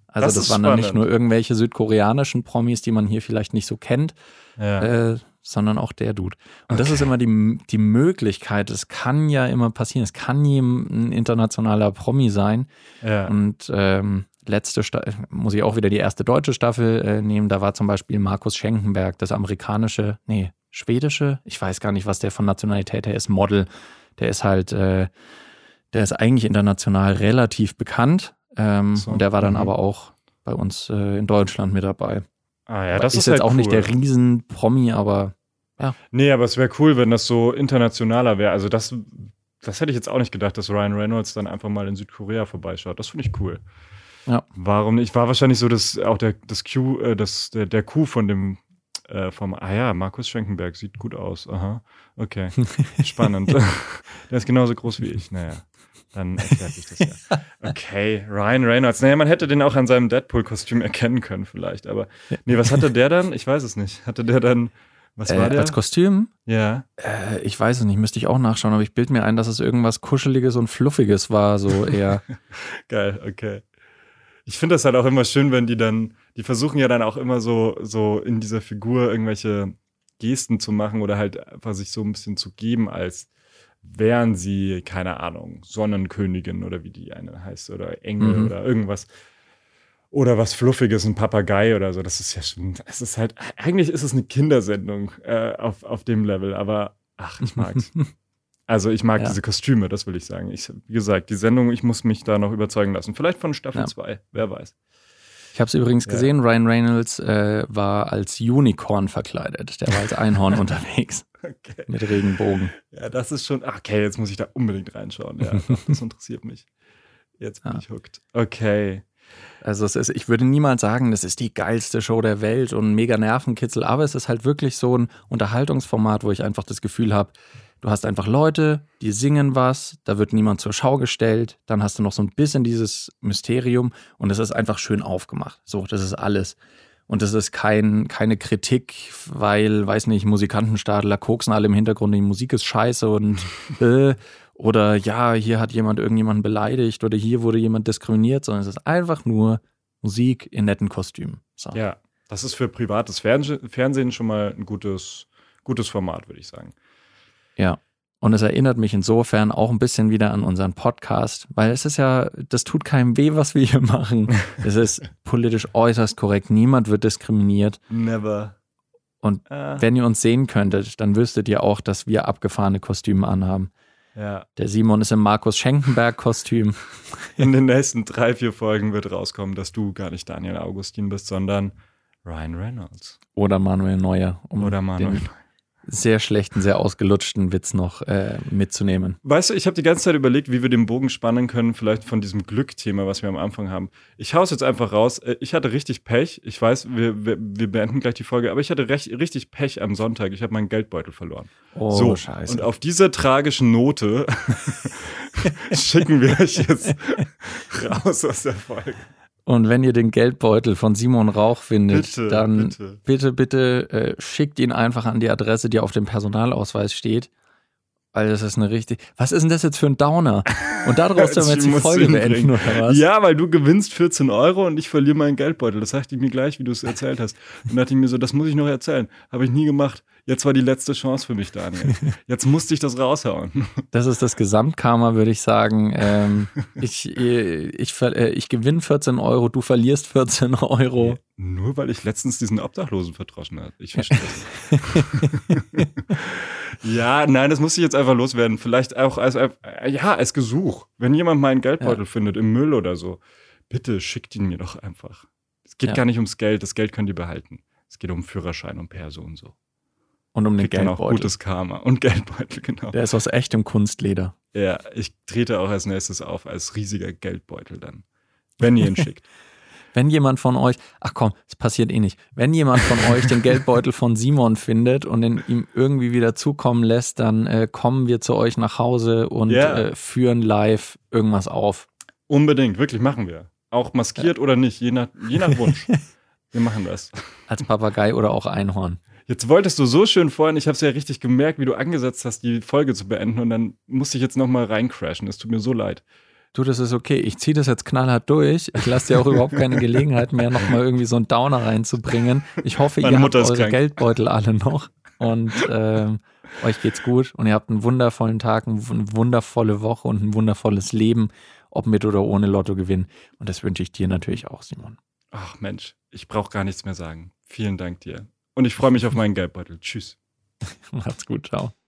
Also Das das, waren dann nicht spannend. nur irgendwelche südkoreanischen Promis, die man hier vielleicht nicht so kennt, Ja. äh, sondern auch der Dude. Und das Okay. ist immer die, die Möglichkeit, es kann ja immer passieren, es kann jem- ein internationaler Promi sein. ja. Und ähm, letzte Staffel, muss ich auch wieder die erste deutsche Staffel äh, nehmen, da war zum Beispiel Markus Schenkenberg, das amerikanische, nee, schwedische, ich weiß gar nicht, was der von Nationalität her ist, Model. Der ist halt, äh, der ist eigentlich international relativ bekannt. Ähm, So, und der war dann mhm. aber auch bei uns äh, in Deutschland mit dabei. ah ja, das ist, ist, jetzt halt auch nicht cool. der Riesen-Promi, aber Nee, aber es wäre cool, wenn das so internationaler wäre. Also das, das hätte ich jetzt auch nicht gedacht, dass Ryan Reynolds dann einfach mal in Südkorea vorbeischaut. Das finde ich cool. Ja. Warum nicht? War wahrscheinlich so, dass auch der, das Q, äh, das, der, der Coup von dem, äh, vom, ah ja, Markus Schenkenberg sieht gut aus. Aha. Okay. Spannend. der ist genauso groß wie ich. Naja. Dann erklärt sich das ja. Okay, Ryan Reynolds. Naja, man hätte den auch an seinem Deadpool-Kostüm erkennen können, vielleicht. Aber nee, was hatte der dann? Ich weiß es nicht. Hatte der dann, was war äh, der? als Kostüm, ja. äh, ich weiß es nicht, müsste ich auch nachschauen, aber ich bild mir ein, dass es irgendwas Kuscheliges und Fluffiges war, so eher. Geil, okay. Ich finde das halt auch immer schön, wenn die dann, die versuchen ja dann auch immer so, so in dieser Figur irgendwelche Gesten zu machen oder halt einfach sich so ein bisschen zu geben, als wären sie, keine Ahnung, Sonnenkönigin oder wie die eine heißt oder Engel Mhm. oder irgendwas. Oder was Fluffiges, ein Papagei oder so. Das ist ja schon, es ist halt, eigentlich ist es eine Kindersendung äh, auf, auf dem Level, aber ach, ich mag's. Also ich mag Ja. diese Kostüme, das will ich sagen. Ich, wie gesagt, die Sendung, ich muss mich da noch überzeugen lassen. Vielleicht von Staffel Ja. 2, wer weiß. Ich habe es übrigens Ja. gesehen, Ryan Reynolds äh, war als Unicorn verkleidet. Der war als Einhorn unterwegs Okay. mit Regenbogen. Ja, das ist schon, okay, jetzt muss ich da unbedingt reinschauen. Ja, das interessiert mich. Jetzt bin Ja. ich hooked. Okay. Also es ist, ich würde niemals sagen, das ist die geilste Show der Welt und mega Nervenkitzel, aber es ist halt wirklich so ein Unterhaltungsformat, wo ich einfach das Gefühl habe, du hast einfach Leute, die singen was, da wird niemand zur Schau gestellt, dann hast du noch so ein bisschen dieses Mysterium und es ist einfach schön aufgemacht. So, das ist alles. Und das ist kein, keine Kritik, weil, weiß nicht, Musikantenstadler koksen alle im Hintergrund, die Musik ist scheiße und äh, oder ja, hier hat jemand irgendjemanden beleidigt oder hier wurde jemand diskriminiert, sondern es ist einfach nur Musik in netten Kostümen. So. Ja, das ist für privates Fernseh Fernsehen schon mal ein gutes, gutes Format, würde ich sagen. Ja. Und es erinnert mich insofern auch ein bisschen wieder an unseren Podcast, weil es ist ja, das tut keinem weh, was wir hier machen. Es ist politisch äußerst korrekt. Niemand wird diskriminiert. Never. Und Ah, wenn ihr uns sehen könntet, dann wüsstet ihr auch, dass wir abgefahrene Kostüme anhaben. ja. Der Simon ist im Markus Schenkenberg-Kostüm. In den nächsten drei, vier Folgen wird rauskommen, dass du gar nicht Daniel Augustin bist, sondern Ryan Reynolds. Oder Manuel Neuer, um Oder Manuel. den sehr schlechten, sehr ausgelutschten Witz noch äh, mitzunehmen. Weißt du, ich habe die ganze Zeit überlegt, wie wir den Bogen spannen können, vielleicht von diesem Glück-Thema, was wir am Anfang haben. Ich hau's jetzt einfach raus. Äh, Ich hatte richtig Pech. Ich weiß, wir, wir, wir beenden gleich die Folge, aber ich hatte recht, richtig Pech am Sonntag. Ich habe meinen Geldbeutel verloren. Oh, so, scheiße. und auf dieser tragischen Note schicken wir euch jetzt raus aus der Folge. Und wenn ihr den Geldbeutel von Simon Rauch findet, Bitte, dann bitte. bitte, bitte äh, schickt ihn einfach an die Adresse, die auf dem Personalausweis steht. Weil das ist eine richtig. Was ist denn das jetzt für ein Downer? Und daraus sollen wir jetzt die Folge beenden, oder was? Ja, weil du gewinnst 14 Euro und ich verliere meinen Geldbeutel. Das sagte ich mir gleich, wie du es erzählt hast. Und dachte ich mir so, das muss ich noch erzählen. Habe ich nie gemacht. Jetzt war die letzte Chance für mich, Daniel. Jetzt musste ich das raushauen. Das ist das Gesamtkarma, würde ich sagen. Ähm, ich, ich, ver- äh, ich gewinne 14 Euro, du verlierst 14 Euro. Nur weil ich letztens diesen Obdachlosen verdroschen habe. Ich verstehe. Ja, nein, das muss ich jetzt einfach loswerden. Vielleicht auch als, äh, ja, als Gesuch. Wenn jemand meinen Geldbeutel ja. findet im Müll oder so, bitte schickt ihn mir doch einfach. Es geht ja. gar nicht ums Geld, das Geld könnt ihr behalten. Es geht um Führerschein und Perso und so. Und um den Geldbeutel. auch gutes Karma. Und Geldbeutel, genau. Der ist aus echtem Kunstleder. Ja, ich trete auch als nächstes auf als riesiger Geldbeutel dann. Wenn ihr ihn schickt. Wenn jemand von euch, ach komm, es passiert eh nicht. Wenn jemand von euch den Geldbeutel von Simon findet und ihn ihm irgendwie wieder zukommen lässt, dann äh, kommen wir zu euch nach Hause und yeah. äh, führen live irgendwas auf. Unbedingt, wirklich machen wir. Auch maskiert ja. oder nicht, je nach, je nach Wunsch. wir machen das. Als Papagei oder auch Einhorn. Jetzt wolltest du so schön vorhin, ich habe es ja richtig gemerkt, wie du angesetzt hast, die Folge zu beenden und dann musste ich jetzt nochmal reincrashen. Es tut mir so leid. Du, das ist okay. Ich ziehe das jetzt knallhart durch. Ich lasse dir auch überhaupt keine Gelegenheit mehr, nochmal irgendwie so einen Downer reinzubringen. Ich hoffe, Meine ihr Mutter habt eure krank. Geldbeutel alle noch und äh, euch geht's gut und ihr habt einen wundervollen Tag, eine wundervolle Woche und ein wundervolles Leben, ob mit oder ohne Lottogewinn. Und das wünsche ich dir natürlich auch, Simon. Ach Mensch, ich brauche gar nichts mehr sagen. Vielen Dank dir. Und ich freue mich auf meinen Geldbeutel. Tschüss. Macht's gut. Ciao.